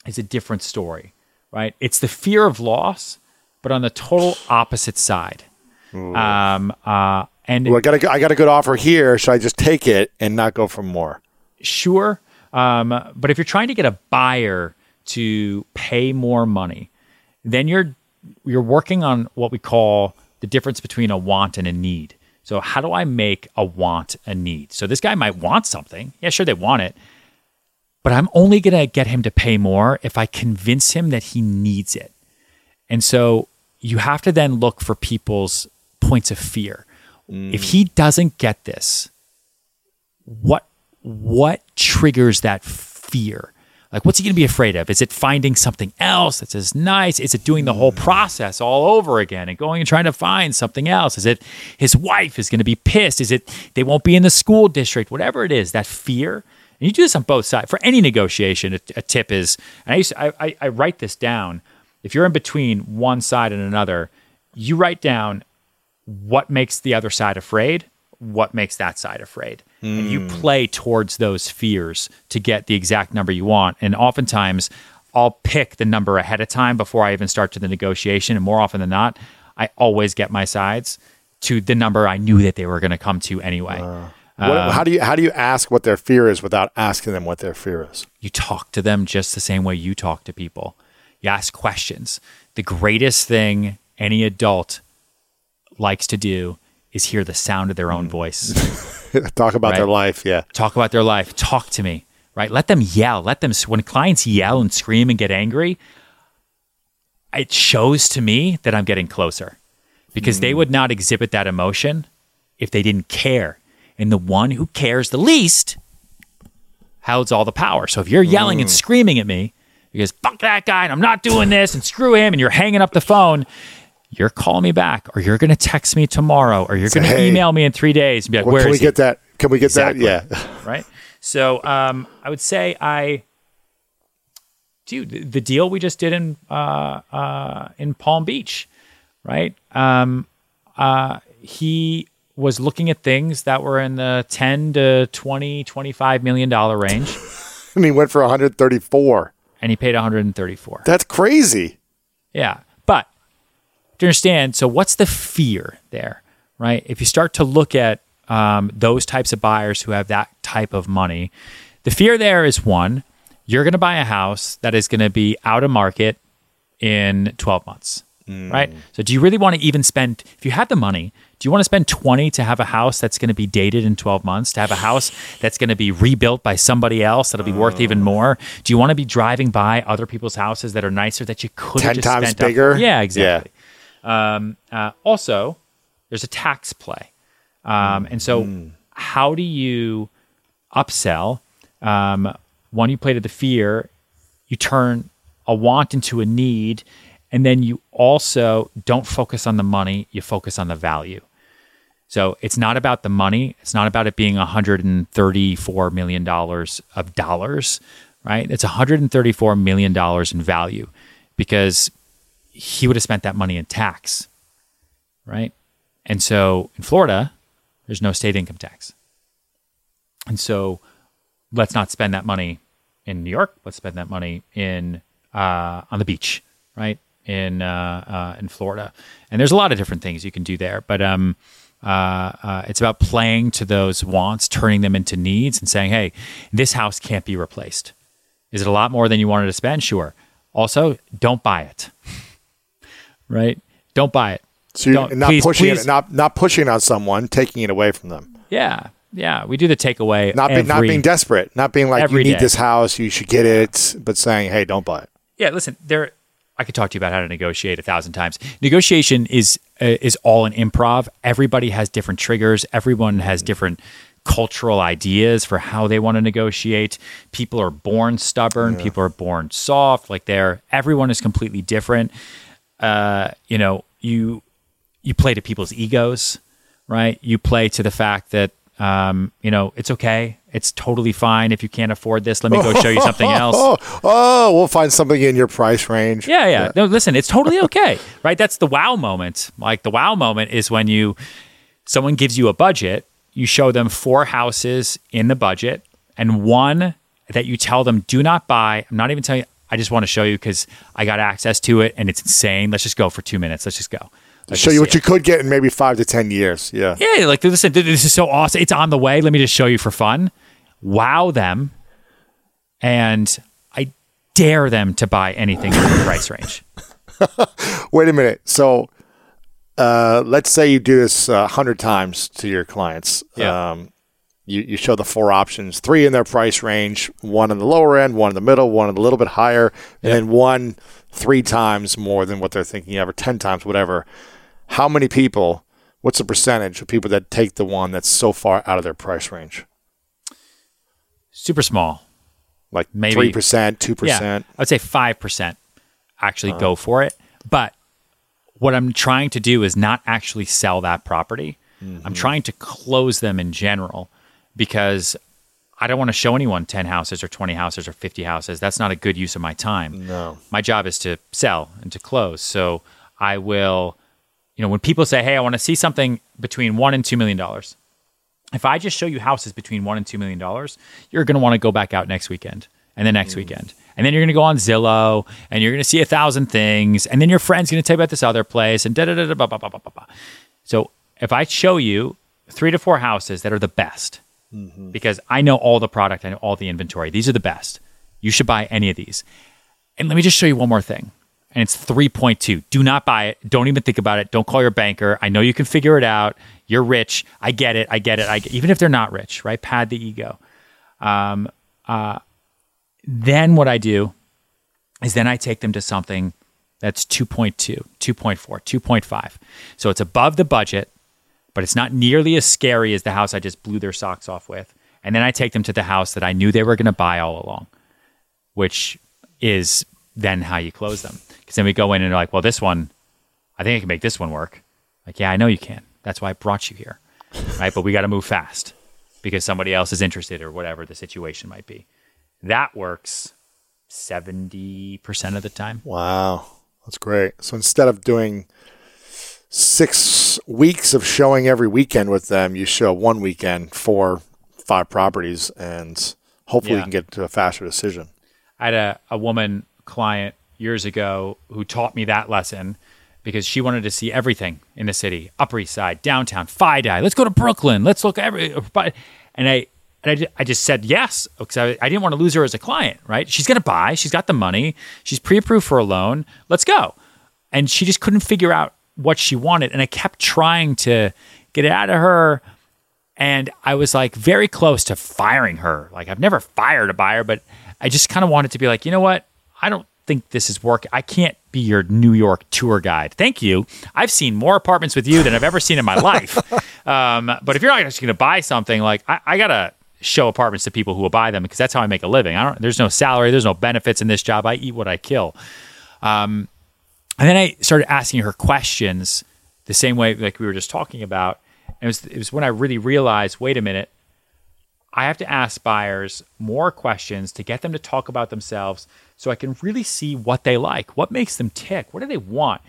[SPEAKER 3] is a different story, right? It's the fear of loss, but on the total opposite side. Um, uh, and
[SPEAKER 1] Well, I got a, I got a good offer here. Should I just take it and not go for more?
[SPEAKER 3] sure, um, but if you're trying to get a buyer to pay more money, then you're you're working on what we call the difference between a want and a need. So how do I make a want a need? So this guy might want something. Yeah, sure they want it. But I'm only going to get him to pay more if I convince him that he needs it. And so you have to then look for people's points of fear. If mm. he doesn't get this, what what triggers that fear? Like, what's he going to be afraid of? Is it finding something else that's as nice? Is it doing the whole hmm. process all over again and going and trying to find something else? Is it his wife is going to be pissed? Is it they won't be in the school district? Whatever it is, that fear. And you do this on both sides. For any negotiation, a, a tip is, and I, used to, I, I, I write this down. If you're in between one side and another, you write down what makes the other side afraid, what makes that side afraid. And you hmm. play towards those fears to get the exact number you want. And oftentimes, I'll pick the number ahead of time before I even start to the negotiation. And more often than not, I always get my sides to the number I knew that they were going to come to anyway.
[SPEAKER 1] What, um, how do you how do you ask what their fear is without asking them what their fear is?
[SPEAKER 3] you talk to them just the same way you talk to people. You ask questions. The greatest thing any adult likes to do is hear the sound of their own mm. voice.
[SPEAKER 1] Talk about their life. Yeah.
[SPEAKER 3] Talk about their life. Talk to me, right? Let them yell. Let them, when clients yell and scream and get angry, it shows to me that I'm getting closer because they mm. would not exhibit that emotion if they didn't care. And the one who cares the least holds all the power. So if you're yelling and mm. screaming at me because fuck that guy and I'm not doing this and screw him and you're hanging up the phone, you're calling me back or you're going to text me tomorrow or you're going to
[SPEAKER 1] "Hey,
[SPEAKER 3] email me in three days and be like, where
[SPEAKER 1] can we
[SPEAKER 3] he?"
[SPEAKER 1] get that? Can we get
[SPEAKER 3] Exactly.
[SPEAKER 1] that? Yeah.
[SPEAKER 3] right? So um, I would say I, dude, the, the deal we just did in uh, uh, in Palm Beach, right? Um, uh, he was looking at things that were in the 10 to 20 25 million dollar range
[SPEAKER 1] and he went for 134.
[SPEAKER 3] and he paid 134
[SPEAKER 1] That's crazy.
[SPEAKER 3] Yeah. To understand, so what's the fear there, right? If you start to look at um, those types of buyers who have that type of money, the fear there is one, you're going to buy a house that is going to be out of market in 12 months, right? So do you really want to even spend, if you have the money, do you want to spend 20 to have a house that's going to be dated in 12 months, to have a house that's going to be rebuilt by somebody else that'll be worth even more? Do you want to be driving by other people's houses that are nicer that you could
[SPEAKER 1] 10
[SPEAKER 3] have just
[SPEAKER 1] times
[SPEAKER 3] spent up-
[SPEAKER 1] bigger?
[SPEAKER 3] Yeah, exactly. Um, uh, also, there's a tax play. Um, and so, how do you upsell? Um, one, you play to the fear, you turn a want into a need, and then you also don't focus on the money, you focus on the value. So it's not about the money. It's not about it being $134 million of dollars, right? It's $134 million in value because he would have spent that money in tax, right? And so in Florida, there's no state income tax. And so let's not spend that money in New York. Let's spend that money in uh, on the beach, right? In uh, uh, in Florida, and there's a lot of different things you can do there. But um, uh, uh, it's about playing to those wants, turning them into needs, and saying, "Hey, this house can't be replaced." Is it a lot more than you wanted to spend? Sure. Also, don't buy it. Right? Don't buy it.
[SPEAKER 1] So you're
[SPEAKER 3] Don't-
[SPEAKER 1] not
[SPEAKER 3] please-
[SPEAKER 1] pushing
[SPEAKER 3] please-
[SPEAKER 1] it, not not pushing on someone, taking it away from them.
[SPEAKER 3] Yeah, yeah. We do the takeaway.
[SPEAKER 1] Not be, not being desperate, not being like you need
[SPEAKER 3] day.
[SPEAKER 1] this house, you should get it, but saying, "Hey, don't buy it."
[SPEAKER 3] yeah listen there i could talk to you about how to negotiate a thousand times negotiation is uh, is all an improv everybody has different triggers everyone has different cultural ideas for how they want to negotiate people are born stubborn people are born soft like they're everyone is completely different uh you know you you play to people's egos right you play to the fact that um you know it's okay it's totally fine if you can't afford this let me go show you something else
[SPEAKER 1] Oh, oh, we'll find something in your price range.
[SPEAKER 3] yeah, yeah. No, listen, it's totally okay, right? That's the wow moment. Like the wow moment is when you someone gives you a budget, you show them four houses in the budget, and one that you tell them do not buy. I'm not even telling you. I just want to show you because I got access to it and it's insane. Let's just go for two minutes. Let's just go. Let's
[SPEAKER 1] Show
[SPEAKER 3] just
[SPEAKER 1] you what
[SPEAKER 3] it.
[SPEAKER 1] you could get in maybe five to ten years. Yeah.
[SPEAKER 3] Yeah, like listen, this is so awesome. It's on the way. Let me just show you for fun. Wow them, and I dare them to buy anything in the price range.
[SPEAKER 1] Wait a minute. So, uh, let's say you do this a hundred times to your clients.
[SPEAKER 3] Yeah.
[SPEAKER 1] Um, you, you show the four options, three in their price range, one in the lower end, one in the middle, one a little bit higher, and then one three times more than what they're thinking of, or 10 times, whatever. How many people, what's the percentage of people that take the one that's so far out of their price range?
[SPEAKER 3] Super small.
[SPEAKER 1] Like
[SPEAKER 3] Maybe.
[SPEAKER 1] 3%, 2%?
[SPEAKER 3] Yeah, I would say five percent actually uh-huh. go for it. But what I'm trying to do is not actually sell that property. I'm mm-hmm. trying to close them in general because I don't want to show anyone 10 houses or 20 houses or 50 houses. That's not a good use of my time.
[SPEAKER 1] No.
[SPEAKER 3] My job is to sell and to close. So I will, you know, when people say, "Hey, I want to see something between 1 and 2 million dollars." If I just show you houses between 1 and 2 million dollars, you're going to want to go back out next weekend and the next mm. weekend. And then you're going to go on Zillow and you're going to see a thousand things and then your friend's going to tell you about this other place and da da da da. So if I show you three to four houses that are the best, because I know all the product, I know all the inventory. These are the best. You should buy any of these. And let me just show you one more thing. And it's 3.2. Do not buy it. Don't even think about it. Don't call your banker. I know you can figure it out. You're rich. I get it. I get it. I get, even if they're not rich, right? Pad the ego. Um, uh, then what I do is then I take them to something that's 2.2, 2.4, 2.5. So it's above the budget, but it's not nearly as scary as the house I just blew their socks off with. And then I take them to the house that I knew they were going to buy all along, which is then how you close them. Because then we go in and they're like, well, this one, I think I can make this one work. Like, yeah, I know you can. That's why I brought you here. Right. But we got to move fast because somebody else is interested or whatever the situation might be. That works 70% of the time.
[SPEAKER 1] Wow. That's great. So instead of doing six weeks of showing every weekend with them, you show one weekend for five properties and hopefully
[SPEAKER 3] Yeah.
[SPEAKER 1] you can get to a faster decision.
[SPEAKER 3] I had a, a woman client years ago who taught me that lesson because she wanted to see everything in the city upper east side downtown FIDI. let's go to brooklyn let's look every and i and I, I just said yes because I, I didn't want to lose her as a client right she's going to buy she's got the money she's pre-approved for a loan let's go and she just couldn't figure out what she wanted and i kept trying to get it out of her and I was like very close to firing her. Like I've never fired a buyer, but I just kind of wanted to be like, you know what? I don't think this is working. I can't be your New York tour guide. Thank you. I've seen more apartments with you than I've ever seen in my life. Um, but if you're not actually going to buy something, like I, I gotta show apartments to people who will buy them because that's how I make a living. I don't. There's no salary. There's no benefits in this job. I eat what I kill. Um, and then I started asking her questions the same way like we were just talking about. And it was it was when I really realized, wait a minute, I have to ask buyers more questions to get them to talk about themselves so I can really see what they like, what makes them tick, what do they want,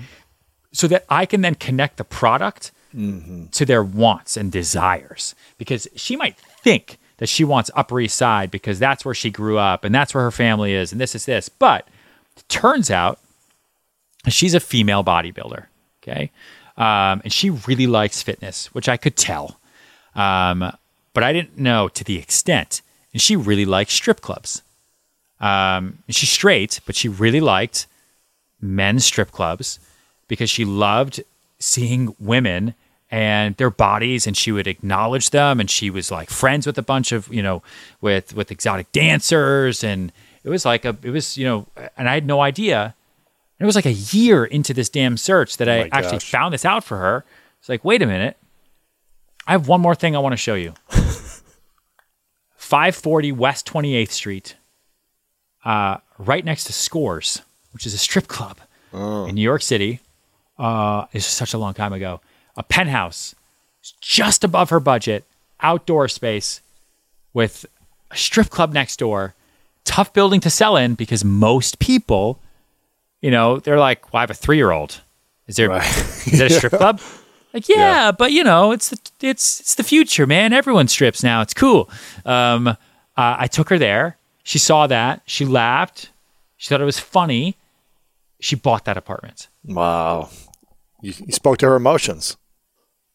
[SPEAKER 3] so that I can then connect the product mm-hmm. to their wants and desires. Because she might think that she wants Upper East Side because that's where she grew up and that's where her family is and this is this. But it turns out she's a female bodybuilder. Okay. Um, and she really likes fitness, which I could tell. Um, but I didn't know to the extent. And she really likes strip clubs. Um, she's straight, but she really liked men's strip clubs because she loved seeing women and their bodies and she would acknowledge them and she was like friends with a bunch of you know with with exotic dancers and it was like a it was you know and i had no idea and it was like a year into this damn search that i
[SPEAKER 1] my
[SPEAKER 3] actually
[SPEAKER 1] gosh.
[SPEAKER 3] found this out for her it's like wait a minute i have one more thing i want to show you 540 west 28th street uh, right next to scores which is a strip club in new york city uh, it's such a long time ago. A penthouse just above her budget, outdoor space with a strip club next door. Tough building to sell in because most people, you know, they're like, well, I have a three year old. Is there is that a strip club? Like, yeah,
[SPEAKER 1] Yeah.
[SPEAKER 3] but you know, it's the, it's it's the future, man. Everyone strips now. It's cool. Um, uh, I took her there. She saw that. She laughed. She thought it was funny. She bought that apartment.
[SPEAKER 1] Wow. You, you spoke to her emotions.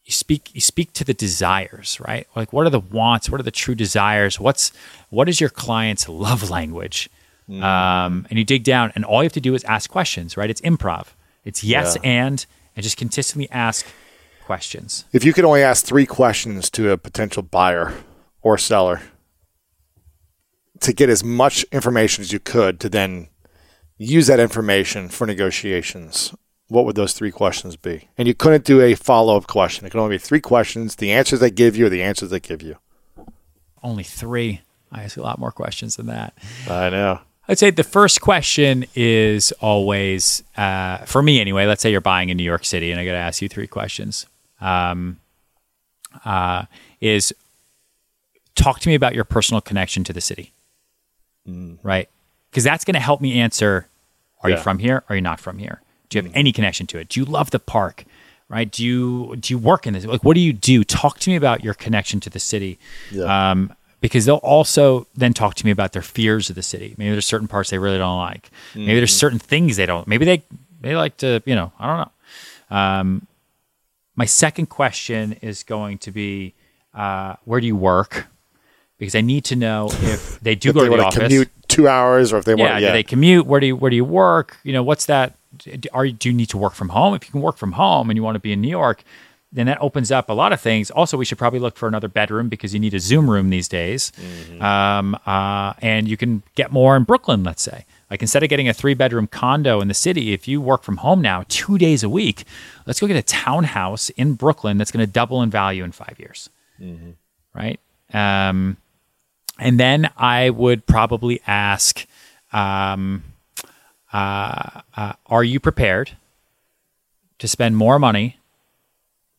[SPEAKER 3] you speak you speak to the desires right like what are the wants what are the true desires what's what is your client's love language um, and you dig down and all you have to do is ask questions right it's improv It's yes
[SPEAKER 1] Yeah.
[SPEAKER 3] and, and just consistently ask questions.
[SPEAKER 1] If you could only ask three questions to a potential buyer or seller to get as much information as you could to then use that information for negotiations, what would those three questions be? And you couldn't do a follow up question. It could only be three questions. The answers they give you are the answers they give you.
[SPEAKER 3] Only three. I ask a lot more questions than that.
[SPEAKER 1] I know.
[SPEAKER 3] I'd say the first question is always, uh, for me anyway, let's say you're buying in New York City and I got to ask you three questions. Um, uh, is talk to me about your personal connection to the city, right? Because that's going to help me answer are you from here? Are you not from here? Do you have any connection to it? Do you love the park? Right? Do you do you work in this? Like, what do you do? Talk to me about your connection to the city.
[SPEAKER 1] Yeah.
[SPEAKER 3] Um, because they'll also then talk to me about their fears of the city. Maybe there's certain parts they really don't like. Maybe there's certain things they don't. Maybe they they like to. You know, I don't know. Um, my second question is going to be, uh, where do you work? Because I need to know if they do
[SPEAKER 1] If
[SPEAKER 3] go
[SPEAKER 1] they
[SPEAKER 3] to the office.
[SPEAKER 1] commute two hours or if they
[SPEAKER 3] Yeah,
[SPEAKER 1] want
[SPEAKER 3] do
[SPEAKER 1] yeah.
[SPEAKER 3] they commute? Where do you where do you work? You know, what's that? Are you, do you need to work from home? If you can work from home and you want to be in New York, then that opens up a lot of things. Also, we should probably look for another bedroom because you need a Zoom room these days. Um, uh, and you can get more in Brooklyn, let's say. Like instead of getting a three bedroom condo in the city, if you work from home now two days a week, let's go get a townhouse in Brooklyn that's going to double in value in five years. Right. Um, and then I would probably ask, um, uh, uh, are you prepared to spend more money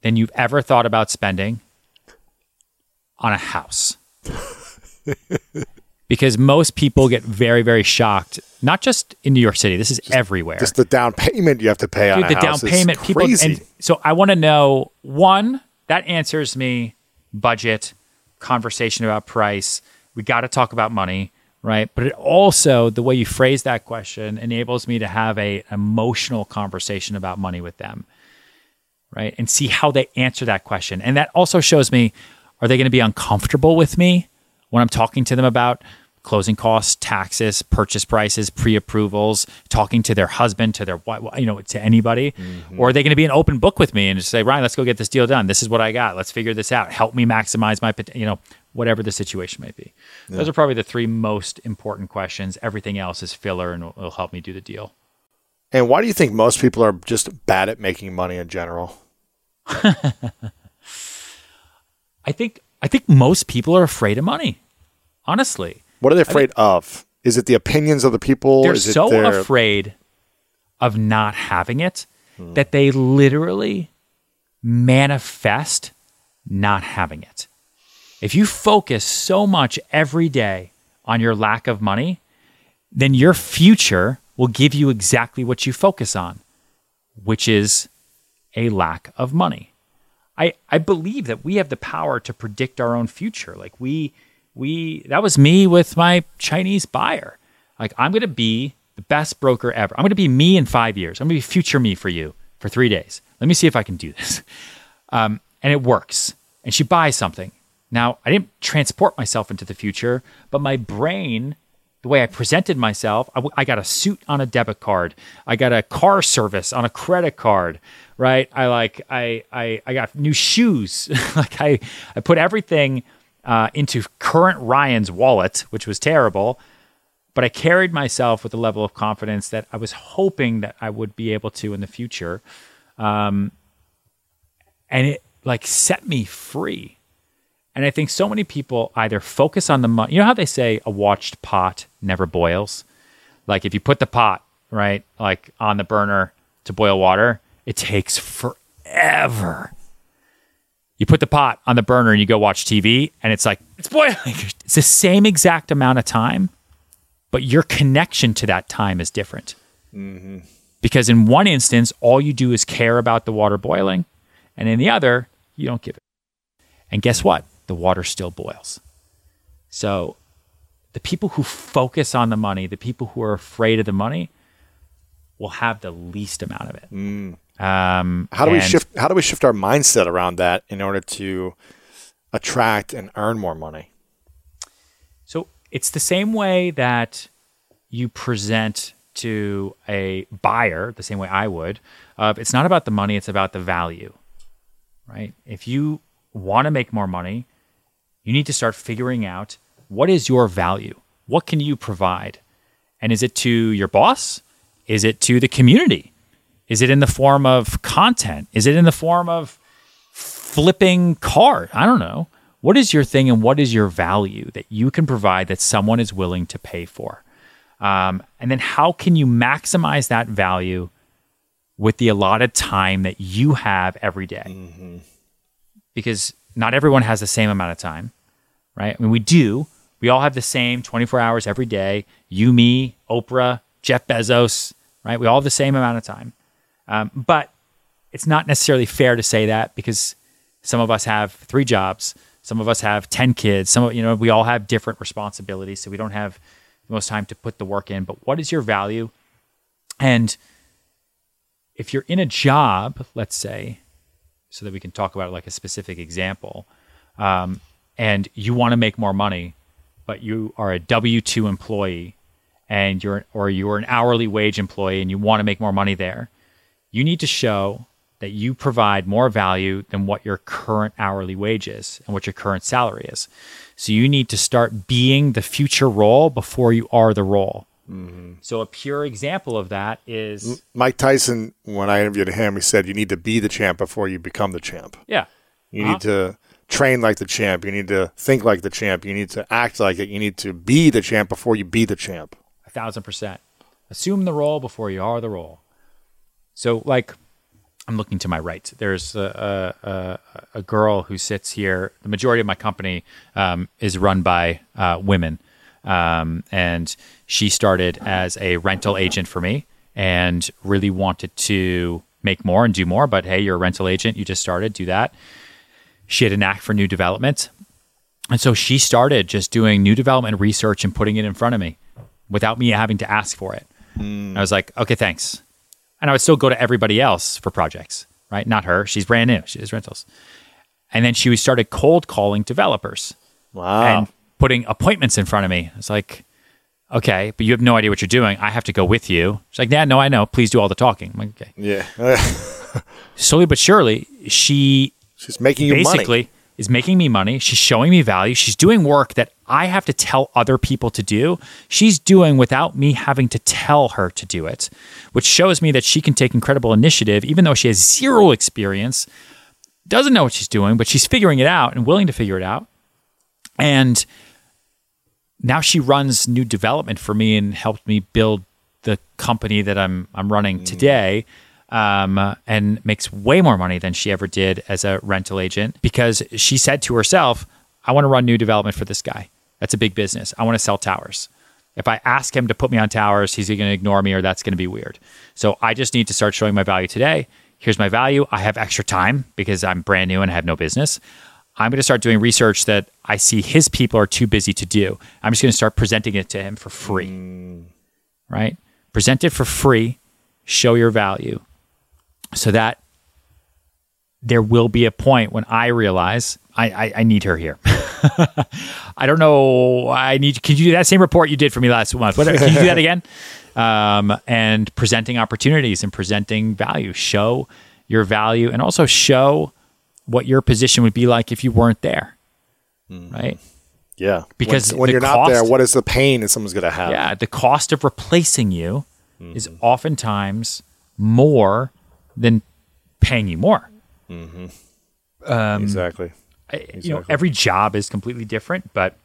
[SPEAKER 3] than you've ever thought about spending on a house? because most people get very, very shocked, not just in New York City, this is everywhere
[SPEAKER 1] Just the down payment you have to pay on
[SPEAKER 3] dude,
[SPEAKER 1] a
[SPEAKER 3] the down payment people
[SPEAKER 1] crazy.
[SPEAKER 3] and so i want to know one that answers me budget conversation about price we got to talk about money right but it also the way you phrase that question enables me to have a emotional conversation about money with them right and see how they answer that question. And that also shows me are they going to be uncomfortable with me when i'm talking to them about closing costs taxes purchase prices pre-approvals talking to their husband to their wife you know to anybody? Mm-hmm. Or are they going to be an open book with me and just say ryan let's go get this deal done. This is what i got. Let's figure this out. Help me maximize my you know whatever the situation may be. Those are probably the three most important questions. Everything else is filler and will help me do the deal.
[SPEAKER 1] And why do you think most people are just bad at making money in general?
[SPEAKER 3] I think I think most people are afraid of money. Honestly,
[SPEAKER 1] What are they afraid of? Is it the opinions of the people?
[SPEAKER 3] they're
[SPEAKER 1] Is it
[SPEAKER 3] so
[SPEAKER 1] their,
[SPEAKER 3] afraid of not having it hmm. that they literally manifest not having it. If you focus so much every day on your lack of money, then your future will give you exactly what you focus on, which is a lack of money. I, I believe that we have the power to predict our own future. Like we we that was me with my Chinese buyer. Like I'm gonna be the best broker ever. I'm gonna be me in five years. I'm gonna be future me for you for three days. Let me see if I can do this. Um, and it works. And she buys something. Now I didn't transport myself into the future, but my brain the way I presented myself, I, got a suit on a debit card. I got a car service on a credit card, right? I like I I, I got new shoes. like I I put everything uh, into current Ryan's wallet, which was terrible. But I carried myself with a level of confidence that I was hoping that I would be able to in the future, um, and it like set me free. And I think so many people either focus on the money. You know how they say a watched pot never boils? Like if you put the pot, right, like on the burner to boil water, it takes forever. You put the pot on the burner and you go watch TV and it's like, it's boiling. It's the same exact amount of time, but your connection to that time is different. Mm-hmm. Because in one instance, all you do is care about the water boiling, and in the other, you don't give it. And guess what? The water still boils. So the people who focus on the money, the people who are afraid of the money, will have the least amount of it. Mm. Um,
[SPEAKER 1] How do we shift? How do we shift our mindset around that in order to attract and earn more money?
[SPEAKER 3] So it's the same way that you present to a buyer the same way I would. Of it's not about the money; it's about the value, right? If you want to make more money, you need to start figuring out what is your value. What can you provide? And is it to your boss? Is it to the community? Is it in the form of content? Is it in the form of flipping card? I don't know. What is your thing and what is your value that you can provide that someone is willing to pay for? Um, and then how can you maximize that value with the allotted time that you have every day?
[SPEAKER 1] Mm-hmm.
[SPEAKER 3] Because not everyone has the same amount of time, right? I mean, we do. We all have the same 24 hours every day. You, me, Oprah, Jeff Bezos, right? We all have the same amount of time. Um, but it's not necessarily fair to say that because some of us have three jobs, some of us have 10 kids, some of, you know, we all have different responsibilities. So we don't have the most time to put the work in. But what is your value? And if you're in a job, let's say, so that we can talk about like a specific example, um, and you want to make more money, but you are a W two employee, and you're or you're an hourly wage employee, and you want to make more money there, you need to show that you provide more value than what your current hourly wage is and what your current salary is. So you need to start being the future role before you are the role. Mm-hmm. So a pure example of that is
[SPEAKER 1] Mike Tyson. When I interviewed him, he said you need to be the champ before you become the champ.
[SPEAKER 3] Yeah,
[SPEAKER 1] you uh-huh. need to train like the champ. You need to think like the champ. You need to act like it. You need to be the champ before you be the champ.
[SPEAKER 3] A thousand percent. Assume the role before you are the role. So, like, I'm looking to my right. There's a, a, a girl who sits here. The majority of my company um, is run by uh, women. Um, and she started as a rental agent for me and really wanted to make more and do more. But hey, you're a rental agent. You just started, do that. She had a knack for new development. And so she started just doing new development research and putting it in front of me without me having to ask for it. Mm. I was like, okay, thanks and I would still go to everybody else for projects, right? Not her. She's brand new. She does rentals. And then she started cold calling developers.
[SPEAKER 1] Wow.
[SPEAKER 3] And putting appointments in front of me. It's like, okay, but you have no idea what you're doing. I have to go with you. She's like, yeah, no, I know. Please do all the talking. I'm like, okay.
[SPEAKER 1] Yeah.
[SPEAKER 3] Slowly but surely, she
[SPEAKER 1] she's making you
[SPEAKER 3] basically
[SPEAKER 1] money.
[SPEAKER 3] Is making me money. She's showing me value. She's doing work that I have to tell other people to do. She's doing without me having to tell her to do it, which shows me that she can take incredible initiative, even though she has zero experience, doesn't know what she's doing, but she's figuring it out and willing to figure it out. And now she runs new development for me and helped me build the company that I'm I'm running mm. today. Um, and makes way more money than she ever did as a rental agent because she said to herself, I want to run new development for this guy. That's a big business. I want to sell towers. If I ask him to put me on towers, he's going to ignore me or that's going to be weird. So I just need to start showing my value today. Here's my value. I have extra time because I'm brand new and I have no business. I'm going to start doing research that I see his people are too busy to do. I'm just going to start presenting it to him for free. Mm. Right? Present it for free, show your value so that there will be a point when I realize I, I, I need her here. I don't know. I need. Can you do that same report you did for me last month? What, can you do that again? Um, and presenting opportunities and presenting value. Show your value and also show what your position would be like if you weren't there. Mm. Right.
[SPEAKER 1] Yeah.
[SPEAKER 3] Because
[SPEAKER 1] when, when you're cost, not there, what is the pain that someone's going to have?
[SPEAKER 3] Yeah. The cost of replacing you mm-hmm. is oftentimes more than paying you more.
[SPEAKER 1] Mm-hmm. Um, exactly
[SPEAKER 3] exactly. you know, every job is completely different, but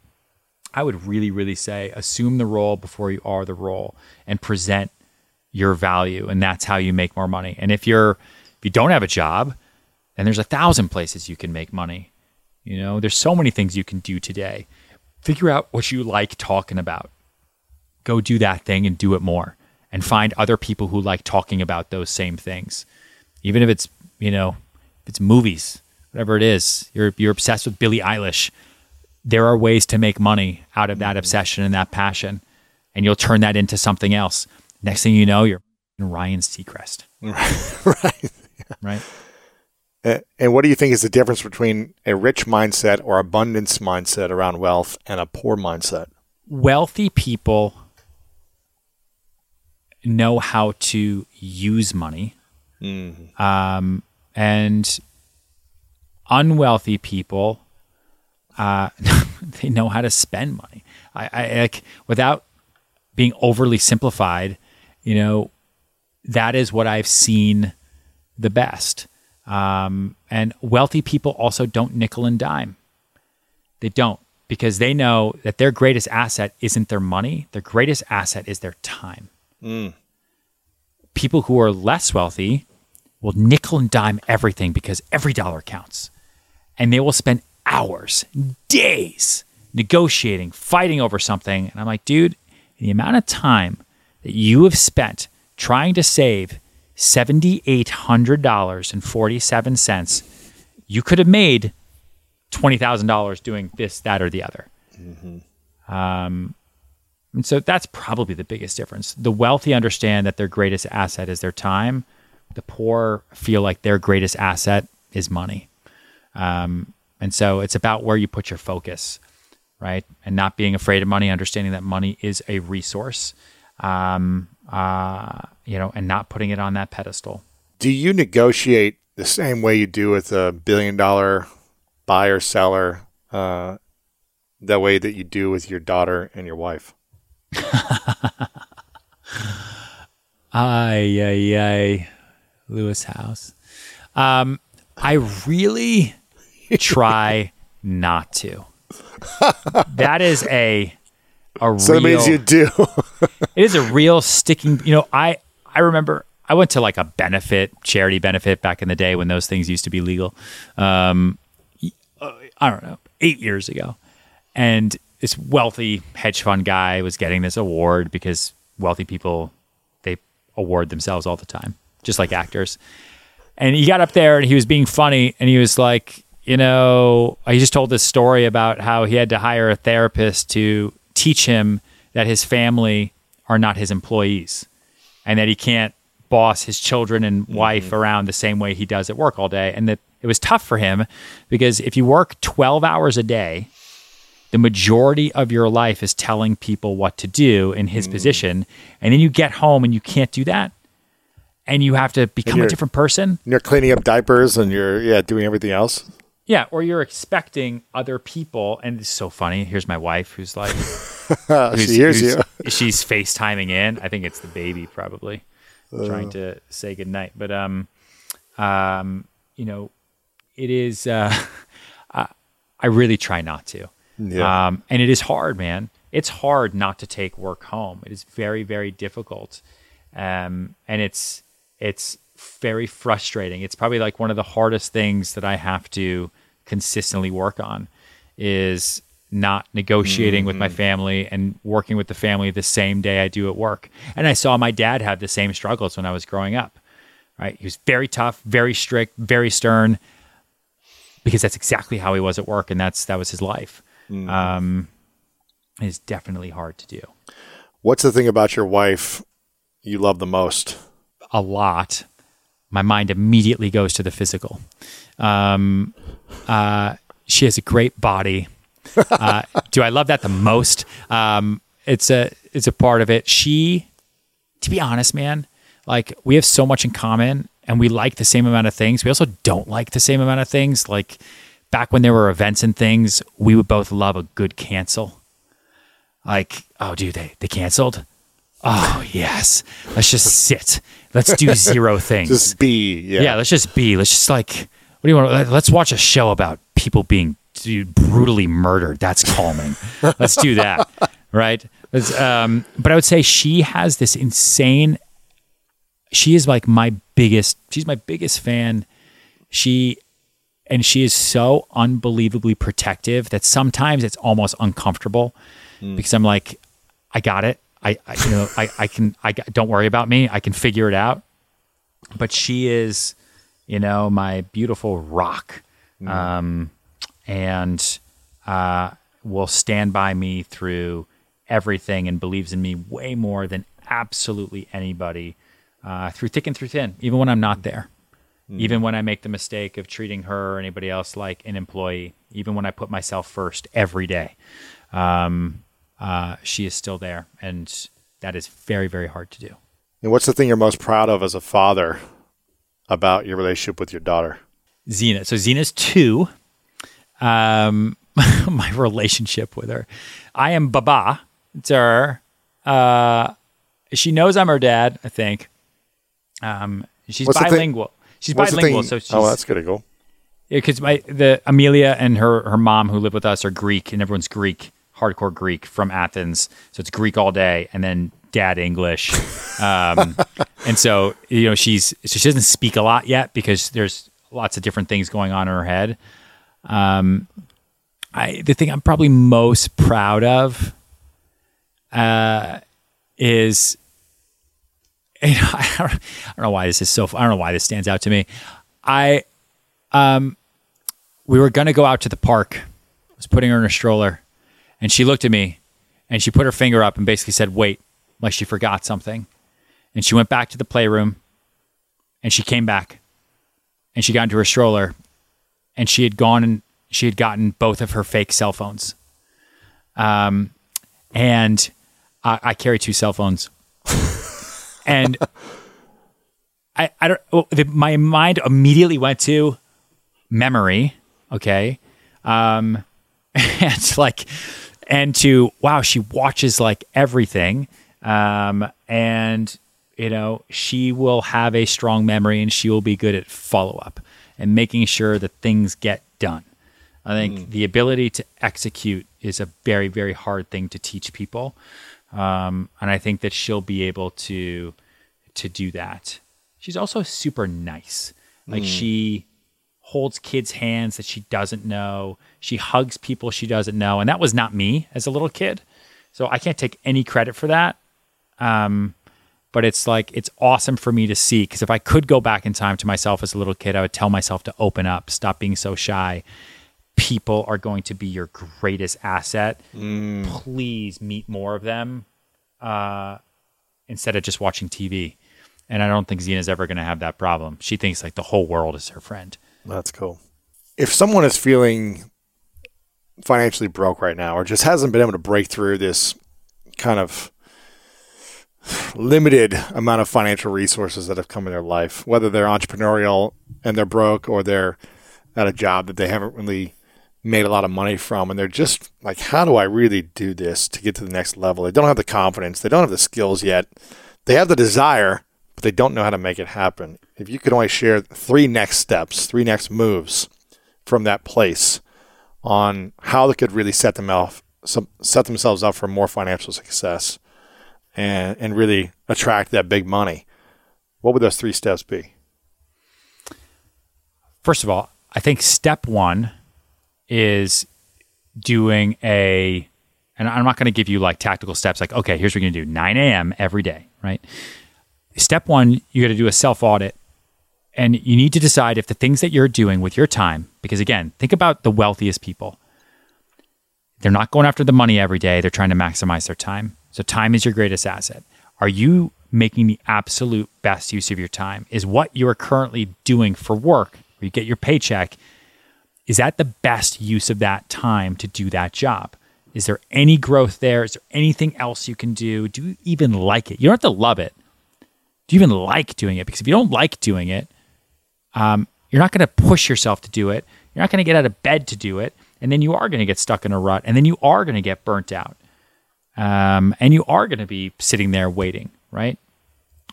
[SPEAKER 3] I would really, really say assume the role before you are the role and present your value, and that's how you make more money. And if you're if you don't have a job, then there's a thousand places you can make money. You know, there's so many things you can do today. Figure out what you like talking about. Go do that thing and do it more. And find other people who like talking about those same things. Even if it's, you know, if it's movies, whatever it is, you're you're obsessed with Billie Eilish. There are ways to make money out of that mm-hmm. obsession and that passion, and you'll turn that into something else. Next thing you know, you're Ryan Seacrest.
[SPEAKER 1] right.
[SPEAKER 3] Right.
[SPEAKER 1] And what do you think is the difference between a rich mindset or abundance mindset around wealth and a poor mindset?
[SPEAKER 3] Wealthy people know how to use money. Um, and unwealthy people, uh, they know how to spend money. I, I like without being overly simplified, you know, that is what I've seen the best. Um, and wealthy people also don't nickel and dime. They don't because they know that their greatest asset isn't their money. Their greatest asset is their time. People who are less wealthy will nickel and dime everything because every dollar counts. And they will spend hours, days negotiating, fighting over something. And I'm like, dude, the amount of time that you have spent trying to save $7,800.47, you could have made $20,000 doing this, that, or the other. Um, and so that's probably the biggest difference. The wealthy understand that their greatest asset is their time. The poor feel like their greatest asset is money. Um, and so it's about where you put your focus, right? And not being afraid of money, understanding that money is a resource, um, uh, you know, and not putting it on that pedestal.
[SPEAKER 1] Do you negotiate the same way you do with a billion dollar buyer seller, uh, the way that you do with your daughter and your wife?
[SPEAKER 3] Ay, ay, ay. Lewis Howes. Um, I really try not to. That is a a
[SPEAKER 1] So
[SPEAKER 3] real.
[SPEAKER 1] means you do.
[SPEAKER 3] it is a real sticking. You know, I I remember I went to like a benefit, charity benefit back in the day when those things used to be legal. Um, uh, I don't know, eight years ago, and this wealthy hedge fund guy was getting this award because wealthy people they award themselves all the time, just like actors. And he got up there and he was being funny and he was like, you know, he just told this story about how he had to hire a therapist to teach him that his family are not his employees and that he can't boss his children and mm-hmm. wife around the same way he does at work all day. And that it was tough for him because if you work 12 hours a day, the majority of your life is telling people what to do in his position. And then you get home and you can't do that. And you have to become a different person.
[SPEAKER 1] you're cleaning up diapers and you're yeah doing everything else.
[SPEAKER 3] Yeah, or you're expecting other people, and it's so funny. Here's my wife, who's like,
[SPEAKER 1] Uh,
[SPEAKER 3] who's,
[SPEAKER 1] she hears you.
[SPEAKER 3] She's FaceTiming in. I think it's the baby, probably trying to say goodnight. But um, um, you know, it is. Uh, I, I really try not to.
[SPEAKER 1] Yeah.
[SPEAKER 3] Um, and it is hard, man. It's hard not to take work home. It is very, very difficult, um, and it's it's very frustrating. It's probably like one of the hardest things that I have to consistently work on is not negotiating with my family and working with the family the same day I do at work. And I saw my dad have the same struggles when I was growing up. Right? He was very tough, very strict, very stern because that's exactly how he was at work and that's that was his life. Um it's definitely hard to do.
[SPEAKER 1] What's the thing about your wife you love the most?
[SPEAKER 3] a lot, my mind immediately goes to the physical. Um, uh, she has a great body. Uh, do I love that the most? Um, it's a it's a part of it. She, to be honest, man, like we have so much in common, and we like the same amount of things. We also don't like the same amount of things. Like back when there were events and things, we would both love a good cancel. Like, oh, dude, they they canceled. Oh yes, let's just sit. Let's do zero things.
[SPEAKER 1] Just be yeah.
[SPEAKER 3] yeah. let's just be. Let's just like, what do you want? Let's watch a show about people being dude, brutally murdered. That's calming. let's do that, right? Um, but I would say she has this insane. She is like my biggest. She's my biggest fan. She and she is so unbelievably protective that sometimes it's almost uncomfortable because I'm like, I got it. I, I you know, I, I can, I got, don't worry about me. I can figure it out. But she is, you know, my beautiful rock, um, and uh, will stand by me through everything and believes in me way more than absolutely anybody uh, through thick and through thin, even when I'm not there even when I make the mistake of treating her or anybody else like an employee, even when I put myself first every day, um, uh, she is still there, and that is very, very hard to do.
[SPEAKER 1] And what's the thing you're most proud of as a father about your relationship with your daughter?
[SPEAKER 3] Zena. So Zena's two. Um, my relationship with her. I am Baba to her. Uh, she knows I'm her dad. I think. Um, she's
[SPEAKER 1] What's
[SPEAKER 3] bilingual. She's
[SPEAKER 1] What's
[SPEAKER 3] bilingual, so she's
[SPEAKER 1] oh, that's good to go.
[SPEAKER 3] yeah, because my the Emilia and her her mom who live with us are Greek, and everyone's Greek, hardcore Greek from Athens. So it's Greek all day, and then dad English. Um, and so you know she's so she doesn't speak a lot yet because there's lots of different things going on in her head. Um, I the thing I'm probably most proud of, uh, is I don't, know why this is so. I don't know why this stands out to me. I, um, we were gonna go out to the park. I was putting her in a stroller, and she looked at me, and she put her finger up and basically said, "Wait," like she forgot something, and she went back to the playroom, and she came back, and she got into her stroller, and she had gone and she had gotten both of her fake cell phones, um, and I, I carry two cell phones and I, I don't. Well, the, my mind immediately went to memory. Okay, um, and like, and to wow, she watches like everything, um, and you know she will have a strong memory, and she will be good at follow up and making sure that things get done. I think the ability to execute is a very, very hard thing to teach people, um, and I think that she'll be able to to do that. She's also super nice. Like she holds kids' hands that she doesn't know. She hugs people she doesn't know, and that was not me as a little kid. So I can't take any credit for that. Um, but it's like it's awesome for me to see because if I could go back in time to myself as a little kid, I would tell myself to open up, stop being so shy. People are going to be your greatest asset. Please meet more of them uh, instead of just watching TV. And I don't think Zena's ever going to have that problem. She thinks like the whole world is her friend.
[SPEAKER 1] That's cool. If someone is feeling financially broke right now or just hasn't been able to break through this kind of limited amount of financial resources that have come in their life, whether they're entrepreneurial and they're broke or they're at a job that they haven't really made a lot of money from and they're just like how do I really do this to get to the next level? They don't have the confidence, they don't have the skills yet. They have the desire, but they don't know how to make it happen. If you could only share three next steps, three next moves from that place on how they could really set them off, set themselves up for more financial success and and really attract that big money. What would those three steps be?
[SPEAKER 3] First of all, I think step one is doing a, and I'm not going to give you like tactical steps like, okay, here's what you're going to do 9 a.m. every day, right? Step one, you got to do a self audit and you need to decide if the things that you're doing with your time, because again, think about the wealthiest people. They're not going after the money every day, they're trying to maximize their time. So, time is your greatest asset. Are you making the absolute best use of your time? Is what you are currently doing for work, where you get your paycheck, is that the best use of that time to do that job? Is there any growth there? Is there anything else you can do? Do you even like it? You don't have to love it. Do you even like doing it? Because if you don't like doing it, um, you're not going to push yourself to do it. You're not going to get out of bed to do it. And then you are going to get stuck in a rut. And then you are going to get burnt out. Um, and you are going to be sitting there waiting, right?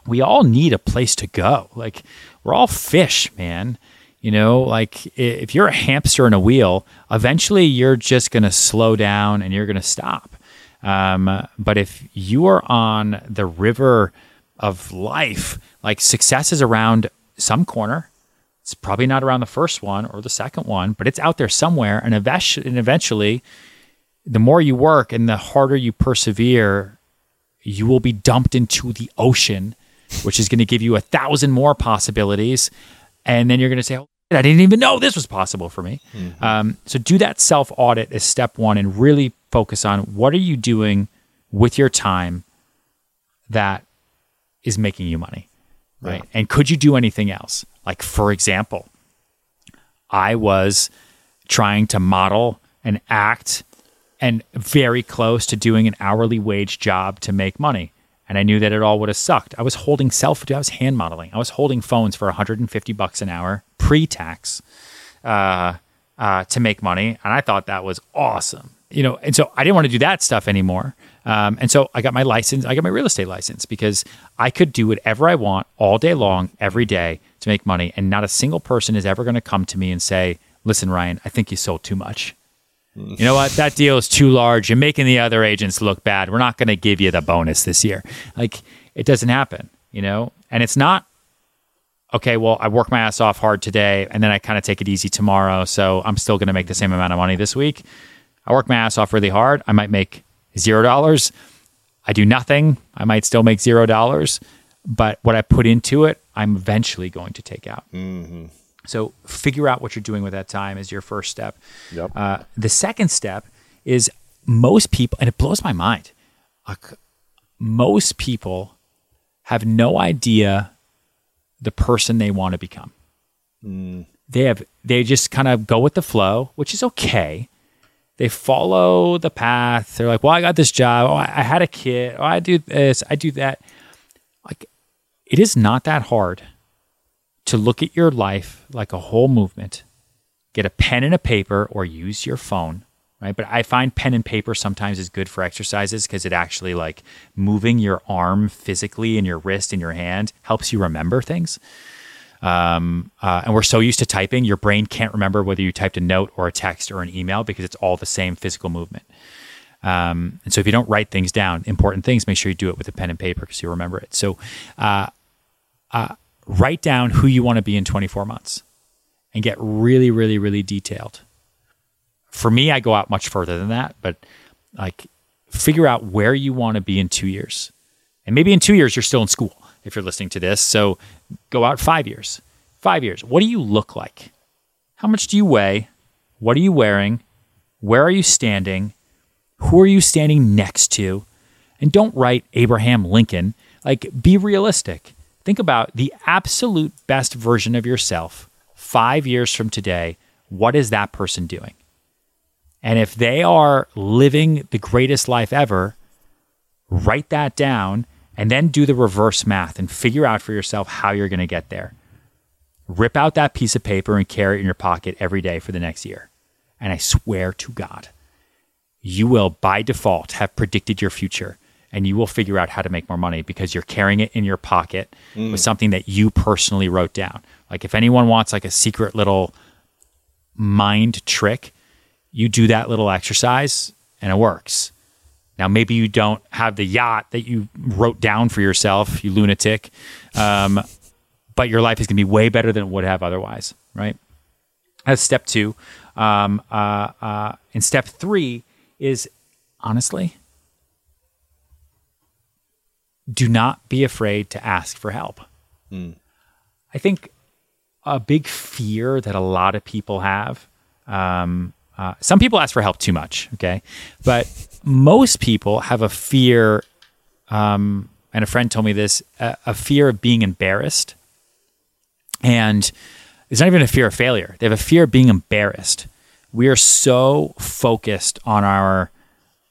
[SPEAKER 3] We all need a place to go. Like, we're all fish, man. You know, like if you're a hamster in a wheel, eventually you're just going to slow down and you're going to stop. Um, but if you are on the river of life, like success is around some corner. It's probably not around the first one or the second one, but it's out there somewhere. And eventually, and eventually the more you work and the harder you persevere, you will be dumped into the ocean, which is going to give you a thousand more possibilities. And then you're going to say, I didn't even know this was possible for me. Um, so do that self audit as step one and really focus on what are you doing with your time that is making you money, right? And could you do anything else? Like, for example, I was trying to model and act and very close to doing an hourly wage job to make money. And I knew that it all would have sucked. I was holding self, I was hand modeling. I was holding phones for 150 bucks an hour pre-tax uh, uh, to make money, and I thought that was awesome. You know, and so I didn't want to do that stuff anymore. Um, and so I got my license. I got my real estate license because I could do whatever I want all day long, every day to make money, and not a single person is ever going to come to me and say, "Listen, Ryan, I think you sold too much." You know what? That deal is too large. You're making the other agents look bad. We're not going to give you the bonus this year. Like it doesn't happen, you know? And it's not okay, well, I work my ass off hard today and then I kind of take it easy tomorrow, so I'm still going to make the same amount of money this week. I work my ass off really hard. I might make $0. I do nothing. I might still make $0, but what I put into it, I'm eventually going to take out.
[SPEAKER 1] Mm-hmm.
[SPEAKER 3] So figure out what you're doing with that time is your first step.
[SPEAKER 1] Yep.
[SPEAKER 3] Uh, the second step is most people, and it blows my mind. Like, most people have no idea the person they want to become. They have they just kind of go with the flow, which is okay. They follow the path. They're like, "Well, I got this job. Oh, I, I had a kid. Oh, I do this. I do that." Like, it is not that hard to look at your life like a whole movement, get a pen and a paper or use your phone, right? But I find pen and paper sometimes is good for exercises because it actually like moving your arm physically and your wrist and your hand helps you remember things. Um, uh, and we're so used to typing, your brain can't remember whether you typed a note or a text or an email because it's all the same physical movement. Um, and so if you don't write things down, important things, make sure you do it with a pen and paper because you remember it. So, uh, uh, write down who you want to be in 24 months and get really, really, really detailed. For me, I go out much further than that, but like figure out where you want to be in two years. And maybe in two years, you're still in school if you're listening to this. So go out five years. Five years. What do you look like? How much do you weigh? What are you wearing? Where are you standing? Who are you standing next to? And don't write Abraham Lincoln. Like, be realistic. Think about the absolute best version of yourself five years from today. What is that person doing? And if they are living the greatest life ever, write that down and then do the reverse math and figure out for yourself how you're going to get there. Rip out that piece of paper and carry it in your pocket every day for the next year. And I swear to God, you will by default have predicted your future and you will figure out how to make more money because you're carrying it in your pocket with something that you personally wrote down. Like if anyone wants like a secret little mind trick, you do that little exercise and it works. Now, maybe you don't have the yacht that you wrote down for yourself, you lunatic, um, but your life is going to be way better than it would have otherwise, right? That's step two. Um, uh, uh, and step three is honestly, do not be afraid to ask for help. I think a big fear that a lot of people have. Um, uh, some people ask for help too much, okay, but most people have a fear. Um, and a friend told me this: a, a fear of being embarrassed, and it's not even a fear of failure. They have a fear of being embarrassed. We are so focused on our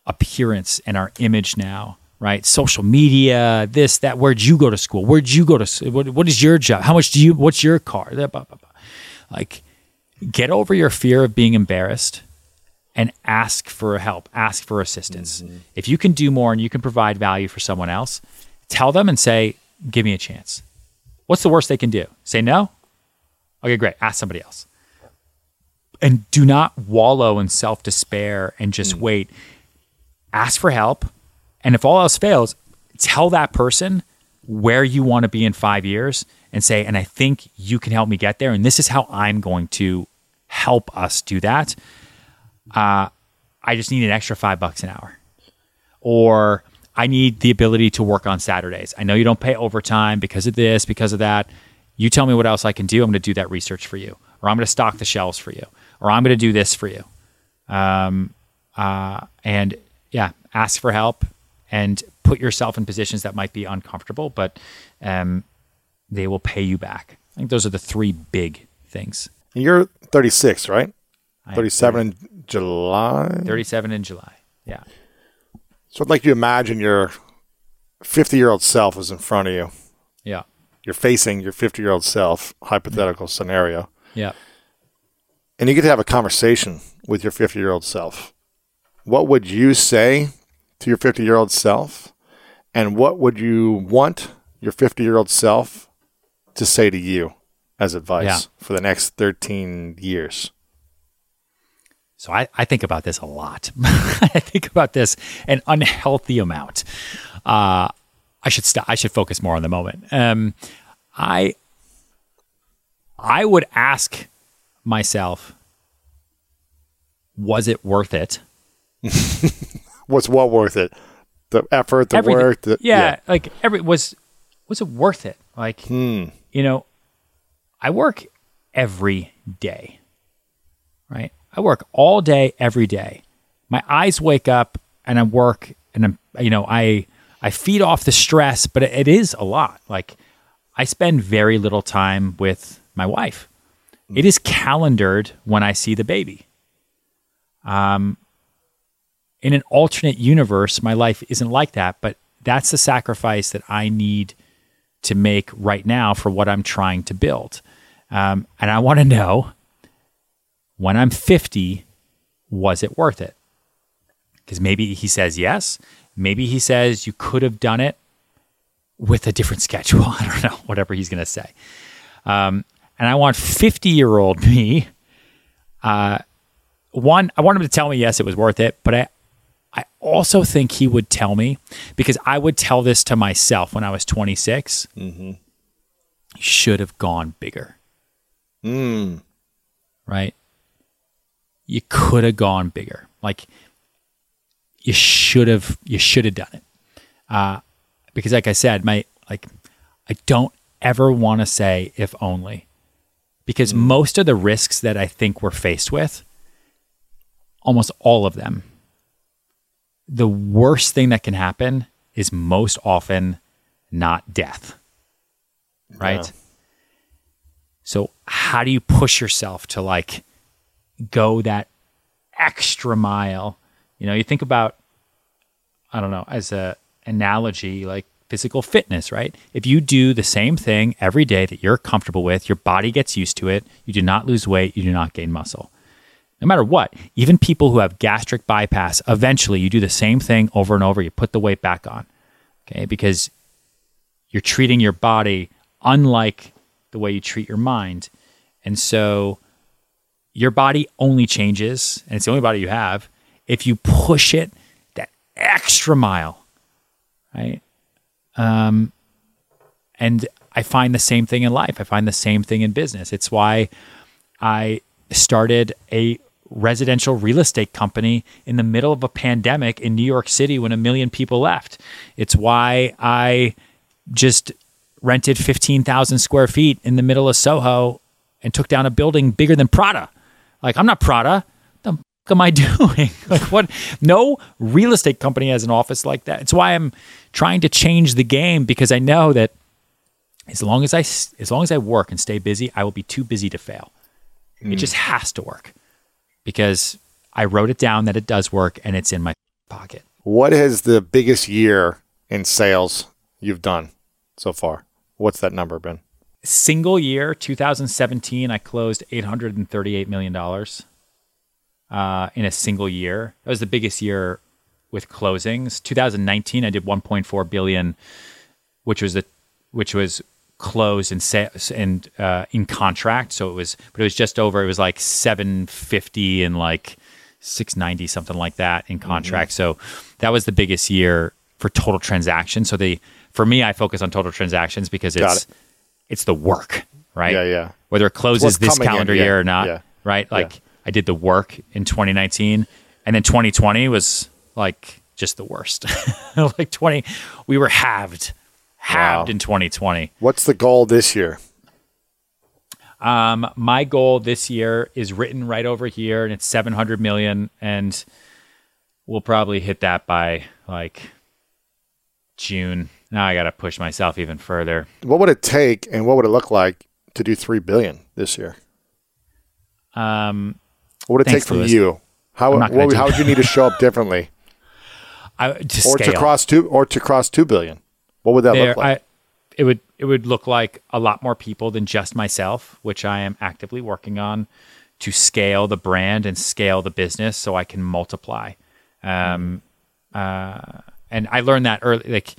[SPEAKER 3] appearance and our image now, right? Social media, this, that. Where'd you go to school? Where'd you go to? What, what is your job? How much do you? What's your car? Like, get over your fear of being embarrassed and ask for help, ask for assistance. Mm-hmm. If you can do more and you can provide value for someone else, tell them and say, "Give me a chance." What's the worst they can do? Say no? Okay, great. Ask somebody else. And do not wallow in self despair and just mm. wait. Ask for help. And if all else fails, tell that person where you want to be in five years and say, and I think you can help me get there. And this is how I'm going to help us do that. Uh, I just need an extra five bucks an hour. Or I need the ability to work on Saturdays. I know you don't pay overtime because of this, because of that. You tell me what else I can do. I'm going to do that research for you, or I'm going to stock the shelves for you, or I'm going to do this for you. Um, uh, and yeah, ask for help and put yourself in positions that might be uncomfortable, but um, they will pay you back. I think those are the three big things.
[SPEAKER 1] You're 36, right?
[SPEAKER 3] I am
[SPEAKER 1] 37 in July.
[SPEAKER 3] 37 in July. Yeah.
[SPEAKER 1] So I'd like you to imagine you're 50 year old self is in front of you.
[SPEAKER 3] Yeah.
[SPEAKER 1] You're facing your 50 year old self, hypothetical scenario,
[SPEAKER 3] Yeah.
[SPEAKER 1] and you get to have a conversation with your 50 year old self. What would you say to your 50 year old self? And what would you want your 50 year old self to say to you as advice
[SPEAKER 3] Yeah.
[SPEAKER 1] for the next 13 years?
[SPEAKER 3] So I, I think about this a lot. I think about this an unhealthy amount. Uh, I should st- I should focus more on the moment. Um, I I would ask myself, was it worth it?
[SPEAKER 1] What's what worth it? The effort, the
[SPEAKER 3] Everything.
[SPEAKER 1] work, the,
[SPEAKER 3] yeah, like every was was it worth it? Like
[SPEAKER 1] Hmm.
[SPEAKER 3] you know, I work every day, right? I work all day, every day. My eyes wake up and I work and I'm, you know, I, I feed off the stress, but it, it is a lot. Like I spend very little time with my wife. It is calendared when I see the baby. Um, in an alternate universe, my life isn't like that, but that's the sacrifice that I need to make right now for what I'm trying to build. Um, and I want to know when I'm 50, was it worth it? Because maybe he says yes. Maybe he says you could have done it with a different schedule. I don't know, whatever he's going to say. Um, and I want 50 year old me. Uh, one, I want him to tell me yes, it was worth it, but I, I also think he would tell me because I would tell this to myself when I was 26. You should have gone bigger.
[SPEAKER 1] Mm.
[SPEAKER 3] right? You could have gone bigger. Like you should have you should have done it. Uh, because like I said, my like I don't ever want to say if only. Because most of the risks that I think we're faced with, almost all of them, the worst thing that can happen is most often not death. Right?
[SPEAKER 1] Yeah.
[SPEAKER 3] So how do you push yourself to like go that extra mile? You know, you think about I don't know, as a analogy like physical fitness, right? If you do the same thing every day that you're comfortable with, your body gets used to it, you do not lose weight, you do not gain muscle. No matter what, even people who have gastric bypass, eventually you do the same thing over and over, you put the weight back on. Okay? Because you're treating your body unlike the way you treat your mind. And so your body only changes, and it's the only body you have, if you push it that extra mile, right? Um, and I find the same thing in life. I find the same thing in business. It's why I started a residential real estate company in the middle of a pandemic in New York City when a million people left. It's why I just rented 15,000 square feet in the middle of Soho and took down a building bigger than Prada. Like, I'm not Prada. The f- am I doing? like, what? No real estate company has an office like that. It's why I'm trying to change the game because I know that as long as I as long as I work and stay busy, I will be too busy to fail. It hmm. just has to work because I wrote it down that it does work and it's in my pocket.
[SPEAKER 1] What is the biggest year in sales you've done so far? What's that number been?
[SPEAKER 3] Single year, 2017, I closed 838 million dollars uh, in a single year. That was the biggest year with closings. 2019, I did 1.4 billion, which was the which was closed and sa- and uh, in contract. So it was, but it was just over. It was like 750 and like 690, something like that in contract. So that was the biggest year for total transactions. So the for me, I focus on total transactions because it's it's the work, right?
[SPEAKER 1] Yeah, yeah.
[SPEAKER 3] Whether it closes this
[SPEAKER 1] coming in,
[SPEAKER 3] calendar
[SPEAKER 1] yeah,
[SPEAKER 3] year or not,
[SPEAKER 1] yeah,
[SPEAKER 3] right?
[SPEAKER 1] yeah.
[SPEAKER 3] Like I did the work in 2019, and then 2020 was like just the worst. like 20, we were halved, halved
[SPEAKER 1] Wow.
[SPEAKER 3] in 2020.
[SPEAKER 1] What's the goal this year?
[SPEAKER 3] Um, my goal this year is written right over here, and it's 700 million, and we'll probably hit that by like June. Now I got to push myself even further.
[SPEAKER 1] What would it take and what would it look like to do 3 billion this year?
[SPEAKER 3] Um,
[SPEAKER 1] What would it take from you? How,
[SPEAKER 3] I'm not gonna
[SPEAKER 1] what, how would you need to show up differently
[SPEAKER 3] I, to
[SPEAKER 1] or
[SPEAKER 3] scale.
[SPEAKER 1] to cross 2 or to cross 2 billion? What would that look like?
[SPEAKER 3] I, it would it would look like a lot more people than just myself, which I am actively working on to scale the brand and scale the business so I can multiply. Um, uh, and I learned that early. Like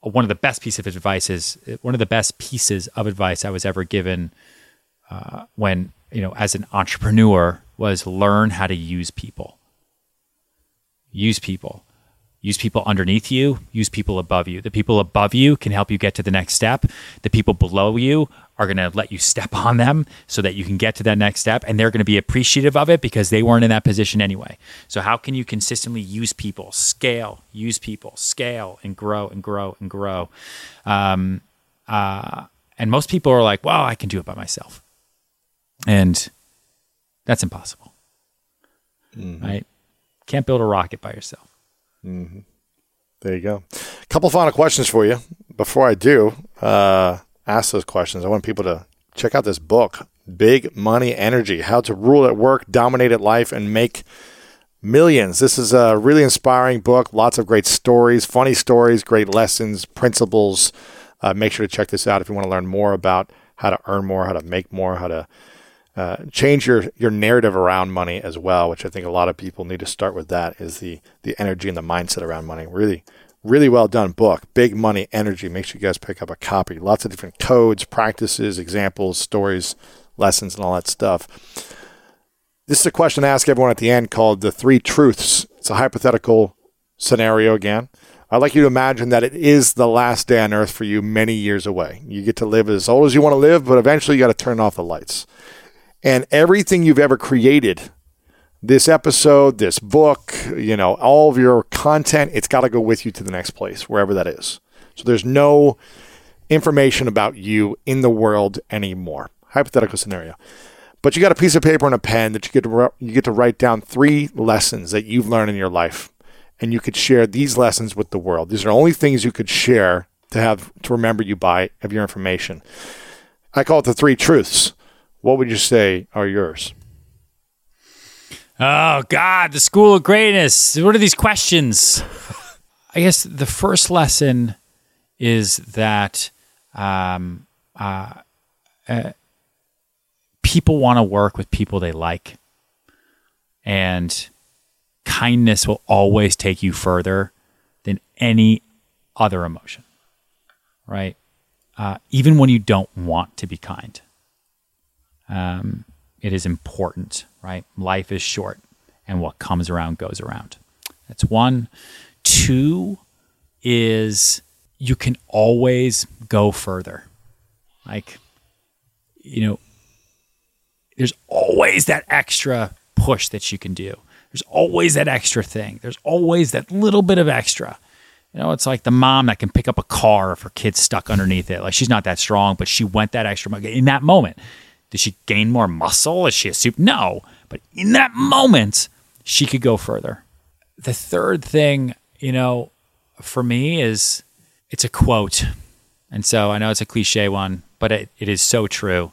[SPEAKER 3] one of the best pieces of advice is one of the best pieces of advice I was ever given uh, when you know as an entrepreneur was learn how to use people. Use people use people underneath you, use people above you. The people above you can help you get to the next step. The people below you are going to let you step on them so that you can get to that next step. And they're going to be appreciative of it because they weren't in that position anyway. So, how can you consistently use people, scale, use people, scale, and grow and grow and grow? Um, uh, and most people are like, well, I can do it by myself. And that's impossible. Mm-hmm. Right? Can't build a rocket by yourself.
[SPEAKER 1] Mm-hmm. There you go. A couple final questions for you. Before I do uh, ask those questions, I want people to check out this book, Big Money Energy How to Rule at Work, Dominate at Life, and Make Millions. This is a really inspiring book. Lots of great stories, funny stories, great lessons, principles. Uh, make sure to check this out if you want to learn more about how to earn more, how to make more, how to uh, change your your narrative around money as well, which I think a lot of people need to start with. That is the the energy and the mindset around money. Really, really well done book. Big money energy. Make sure you guys pick up a copy. Lots of different codes, practices, examples, stories, lessons, and all that stuff. This is a question I ask everyone at the end called the three truths. It's a hypothetical scenario again. I'd like you to imagine that it is the last day on earth for you many years away. You get to live as old as you want to live, but eventually you got to turn off the lights and everything you've ever created this episode, this book, you know, all of your content, it's got to go with you to the next place, wherever that is. So there's no information about you in the world anymore. Hypothetical scenario. But you got a piece of paper and a pen that you get to you get to write down three lessons that you've learned in your life and you could share these lessons with the world. These are only things you could share to have to remember you by of your information. I call it the three truths what would you say are yours?
[SPEAKER 3] Oh God, the school of greatness. What are these questions? I guess the first lesson is that um, uh, uh, people want to work with people they like, and kindness will always take you further than any other emotion. Right? Uh, even when you don't want to be kind um, it is important, right? Life is short, and what comes around goes around. That's one. Two is you can always go further. Like, you know, there's always that extra push that you can do. There's always that extra thing. There's always that little bit of extra. You know, it's like the mom that can pick up a car if her kid's stuck underneath it. Like she's not that strong, but she went that extra in that moment. Did she gain more muscle? Is she a soup? No. But in that moment, she could go further. The third thing, you know, for me is it's a quote. And so I know it's a cliche one, but it, it is so true.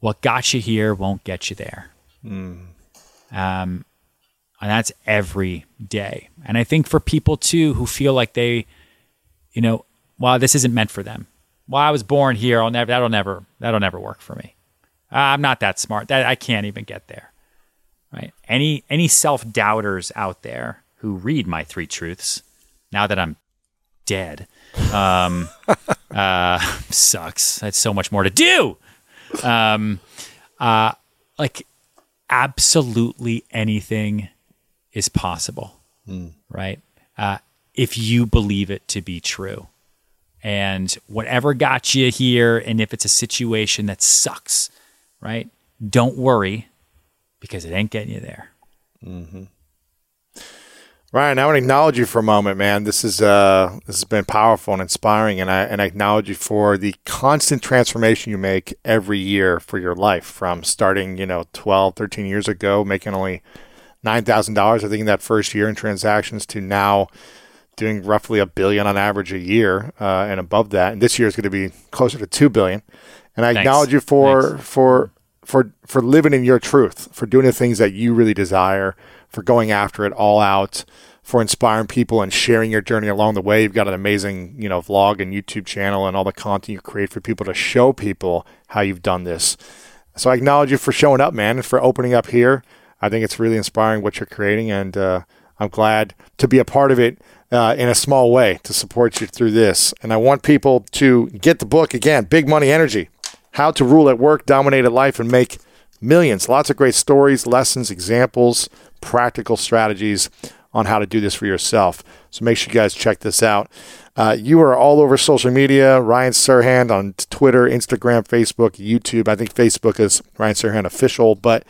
[SPEAKER 3] What got you here won't get you there. Mm. Um, and that's every day. And I think for people too who feel like they, you know, well, this isn't meant for them well, I was born here. I'll never. That'll never. That'll never work for me. I'm not that smart. That I can't even get there. Right? Any any self doubters out there who read my three truths now that I'm dead, um, uh, sucks. That's so much more to do. Um, uh, like absolutely anything is possible. Mm. Right? Uh, if you believe it to be true. And whatever got you here, and if it's a situation that sucks, right? Don't worry because it ain't getting you there.
[SPEAKER 1] Mm-hmm. Ryan, I want to acknowledge you for a moment, man. This is uh, this has been powerful and inspiring, and I and I acknowledge you for the constant transformation you make every year for your life. From starting, you know, 12, 13 years ago, making only nine thousand dollars, I think, in that first year in transactions, to now doing roughly a billion on average a year uh, and above that. And this year is going to be closer to two billion. And I Thanks. acknowledge you for Thanks. for for for living in your truth, for doing the things that you really desire, for going after it all out, for inspiring people and sharing your journey along the way. You've got an amazing, you know, vlog and YouTube channel and all the content you create for people to show people how you've done this. So I acknowledge you for showing up, man, and for opening up here. I think it's really inspiring what you're creating, and uh, I'm glad to be a part of it uh, in a small way to support you through this. And I want people to get the book again, Big Money Energy How to Rule at Work, Dominate at Life, and Make Millions. Lots of great stories, lessons, examples, practical strategies on how to do this for yourself. So make sure you guys check this out. Uh, you are all over social media. Ryan Serhant on Twitter, Instagram, Facebook, YouTube. I think Facebook is Ryan Serhant official, but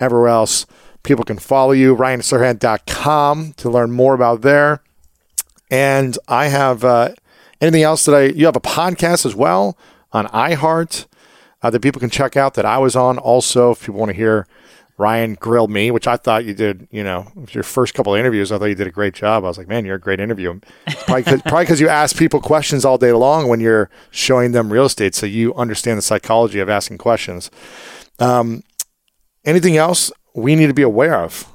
[SPEAKER 1] everywhere else, people can follow you. RyanSerhant.com to learn more about there. And I have uh, anything else that I, you have a podcast as well on iHeart uh, that people can check out that I was on also if people want to hear Ryan grilled me, which I thought you did. You know, your first couple of interviews, I thought you did a great job. I was like, man, you're a great interview. Probably because you ask people questions all day long when you're showing them real estate, so you understand the psychology of asking questions. Um, anything else we need to be aware of?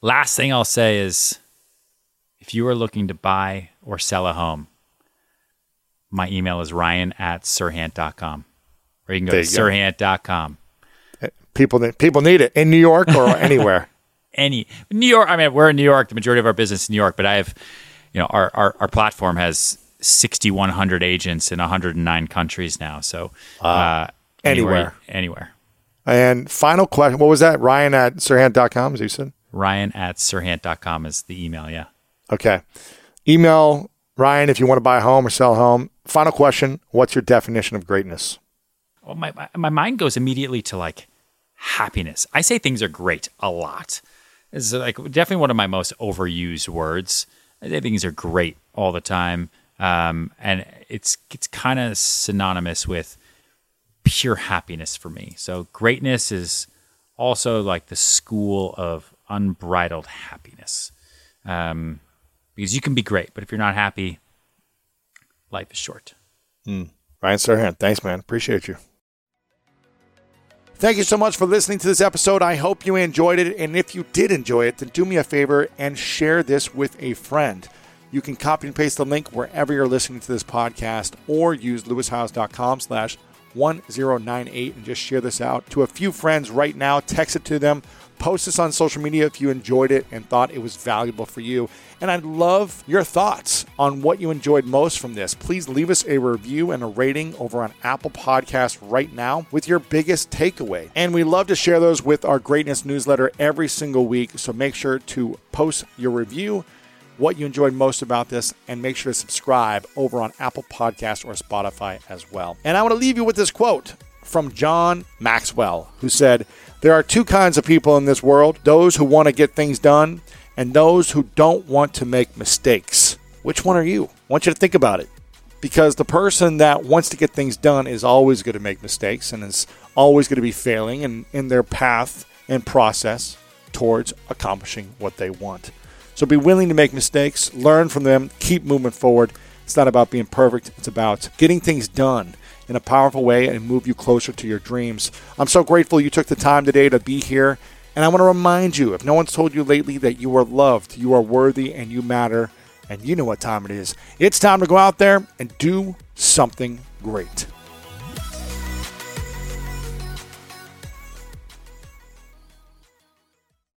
[SPEAKER 3] Last thing I'll say is, if you are looking to buy or sell a home, my email is ryan at serhant.com. Or you can go there to serhant.com
[SPEAKER 1] people people need it in New York or anywhere.
[SPEAKER 3] Any New York. I mean, we're in New York. The majority of our business is New York, but I have, you know, our our, our platform has 6,100 agents in 109 countries now. So uh,
[SPEAKER 1] anywhere,
[SPEAKER 3] anywhere.
[SPEAKER 1] And final question: What was that? Ryan at Serhant.com, as you said.
[SPEAKER 3] Ryan at Serhant.com is the email. Yeah.
[SPEAKER 1] Okay. Email Ryan if you want to buy a home or sell a home. Final question: What's your definition of greatness?
[SPEAKER 3] Well, my, my, mind goes immediately to like happiness. I say things are great a lot. It's like definitely one of my most overused words. I say things are great all the time, um, and it's it's kind of synonymous with pure happiness for me. So greatness is also like the school of unbridled happiness, um, because you can be great, but if you're not happy, life is short.
[SPEAKER 1] Mm. Ryan Serhant, thanks, man. Appreciate you. Thank you so much for listening to this episode. I hope you enjoyed it. And if you did enjoy it, then do me a favor and share this with a friend. You can copy and paste the link wherever you're listening to this podcast or use lewishowes.com slash 1098 and just share this out to a few friends right now. Text it to them. Post this on social media if you enjoyed it and thought it was valuable for you. And I'd love your thoughts on what you enjoyed most from this. Please leave us a review and a rating over on Apple Podcasts right now with your biggest takeaway. And we love to share those with our greatness newsletter every single week. So make sure to post your review, what you enjoyed most about this, and make sure to subscribe over on Apple Podcasts or Spotify as well. And I want to leave you with this quote from John Maxwell, who said, There are two kinds of people in this world those who want to get things done and those who don't want to make mistakes. Which one are you? I want you to think about it. Because the person that wants to get things done is always going to make mistakes and is always going to be failing in, in their path and process towards accomplishing what they want. So be willing to make mistakes, learn from them, keep moving forward. It's not about being perfect, it's about getting things done in a powerful way and move you closer to your dreams. I'm so grateful you took the time today to be here. And I want to remind you if no one's told you lately that you are loved, you are worthy, and you matter, and you know what time it is, it's time to go out there and do something great.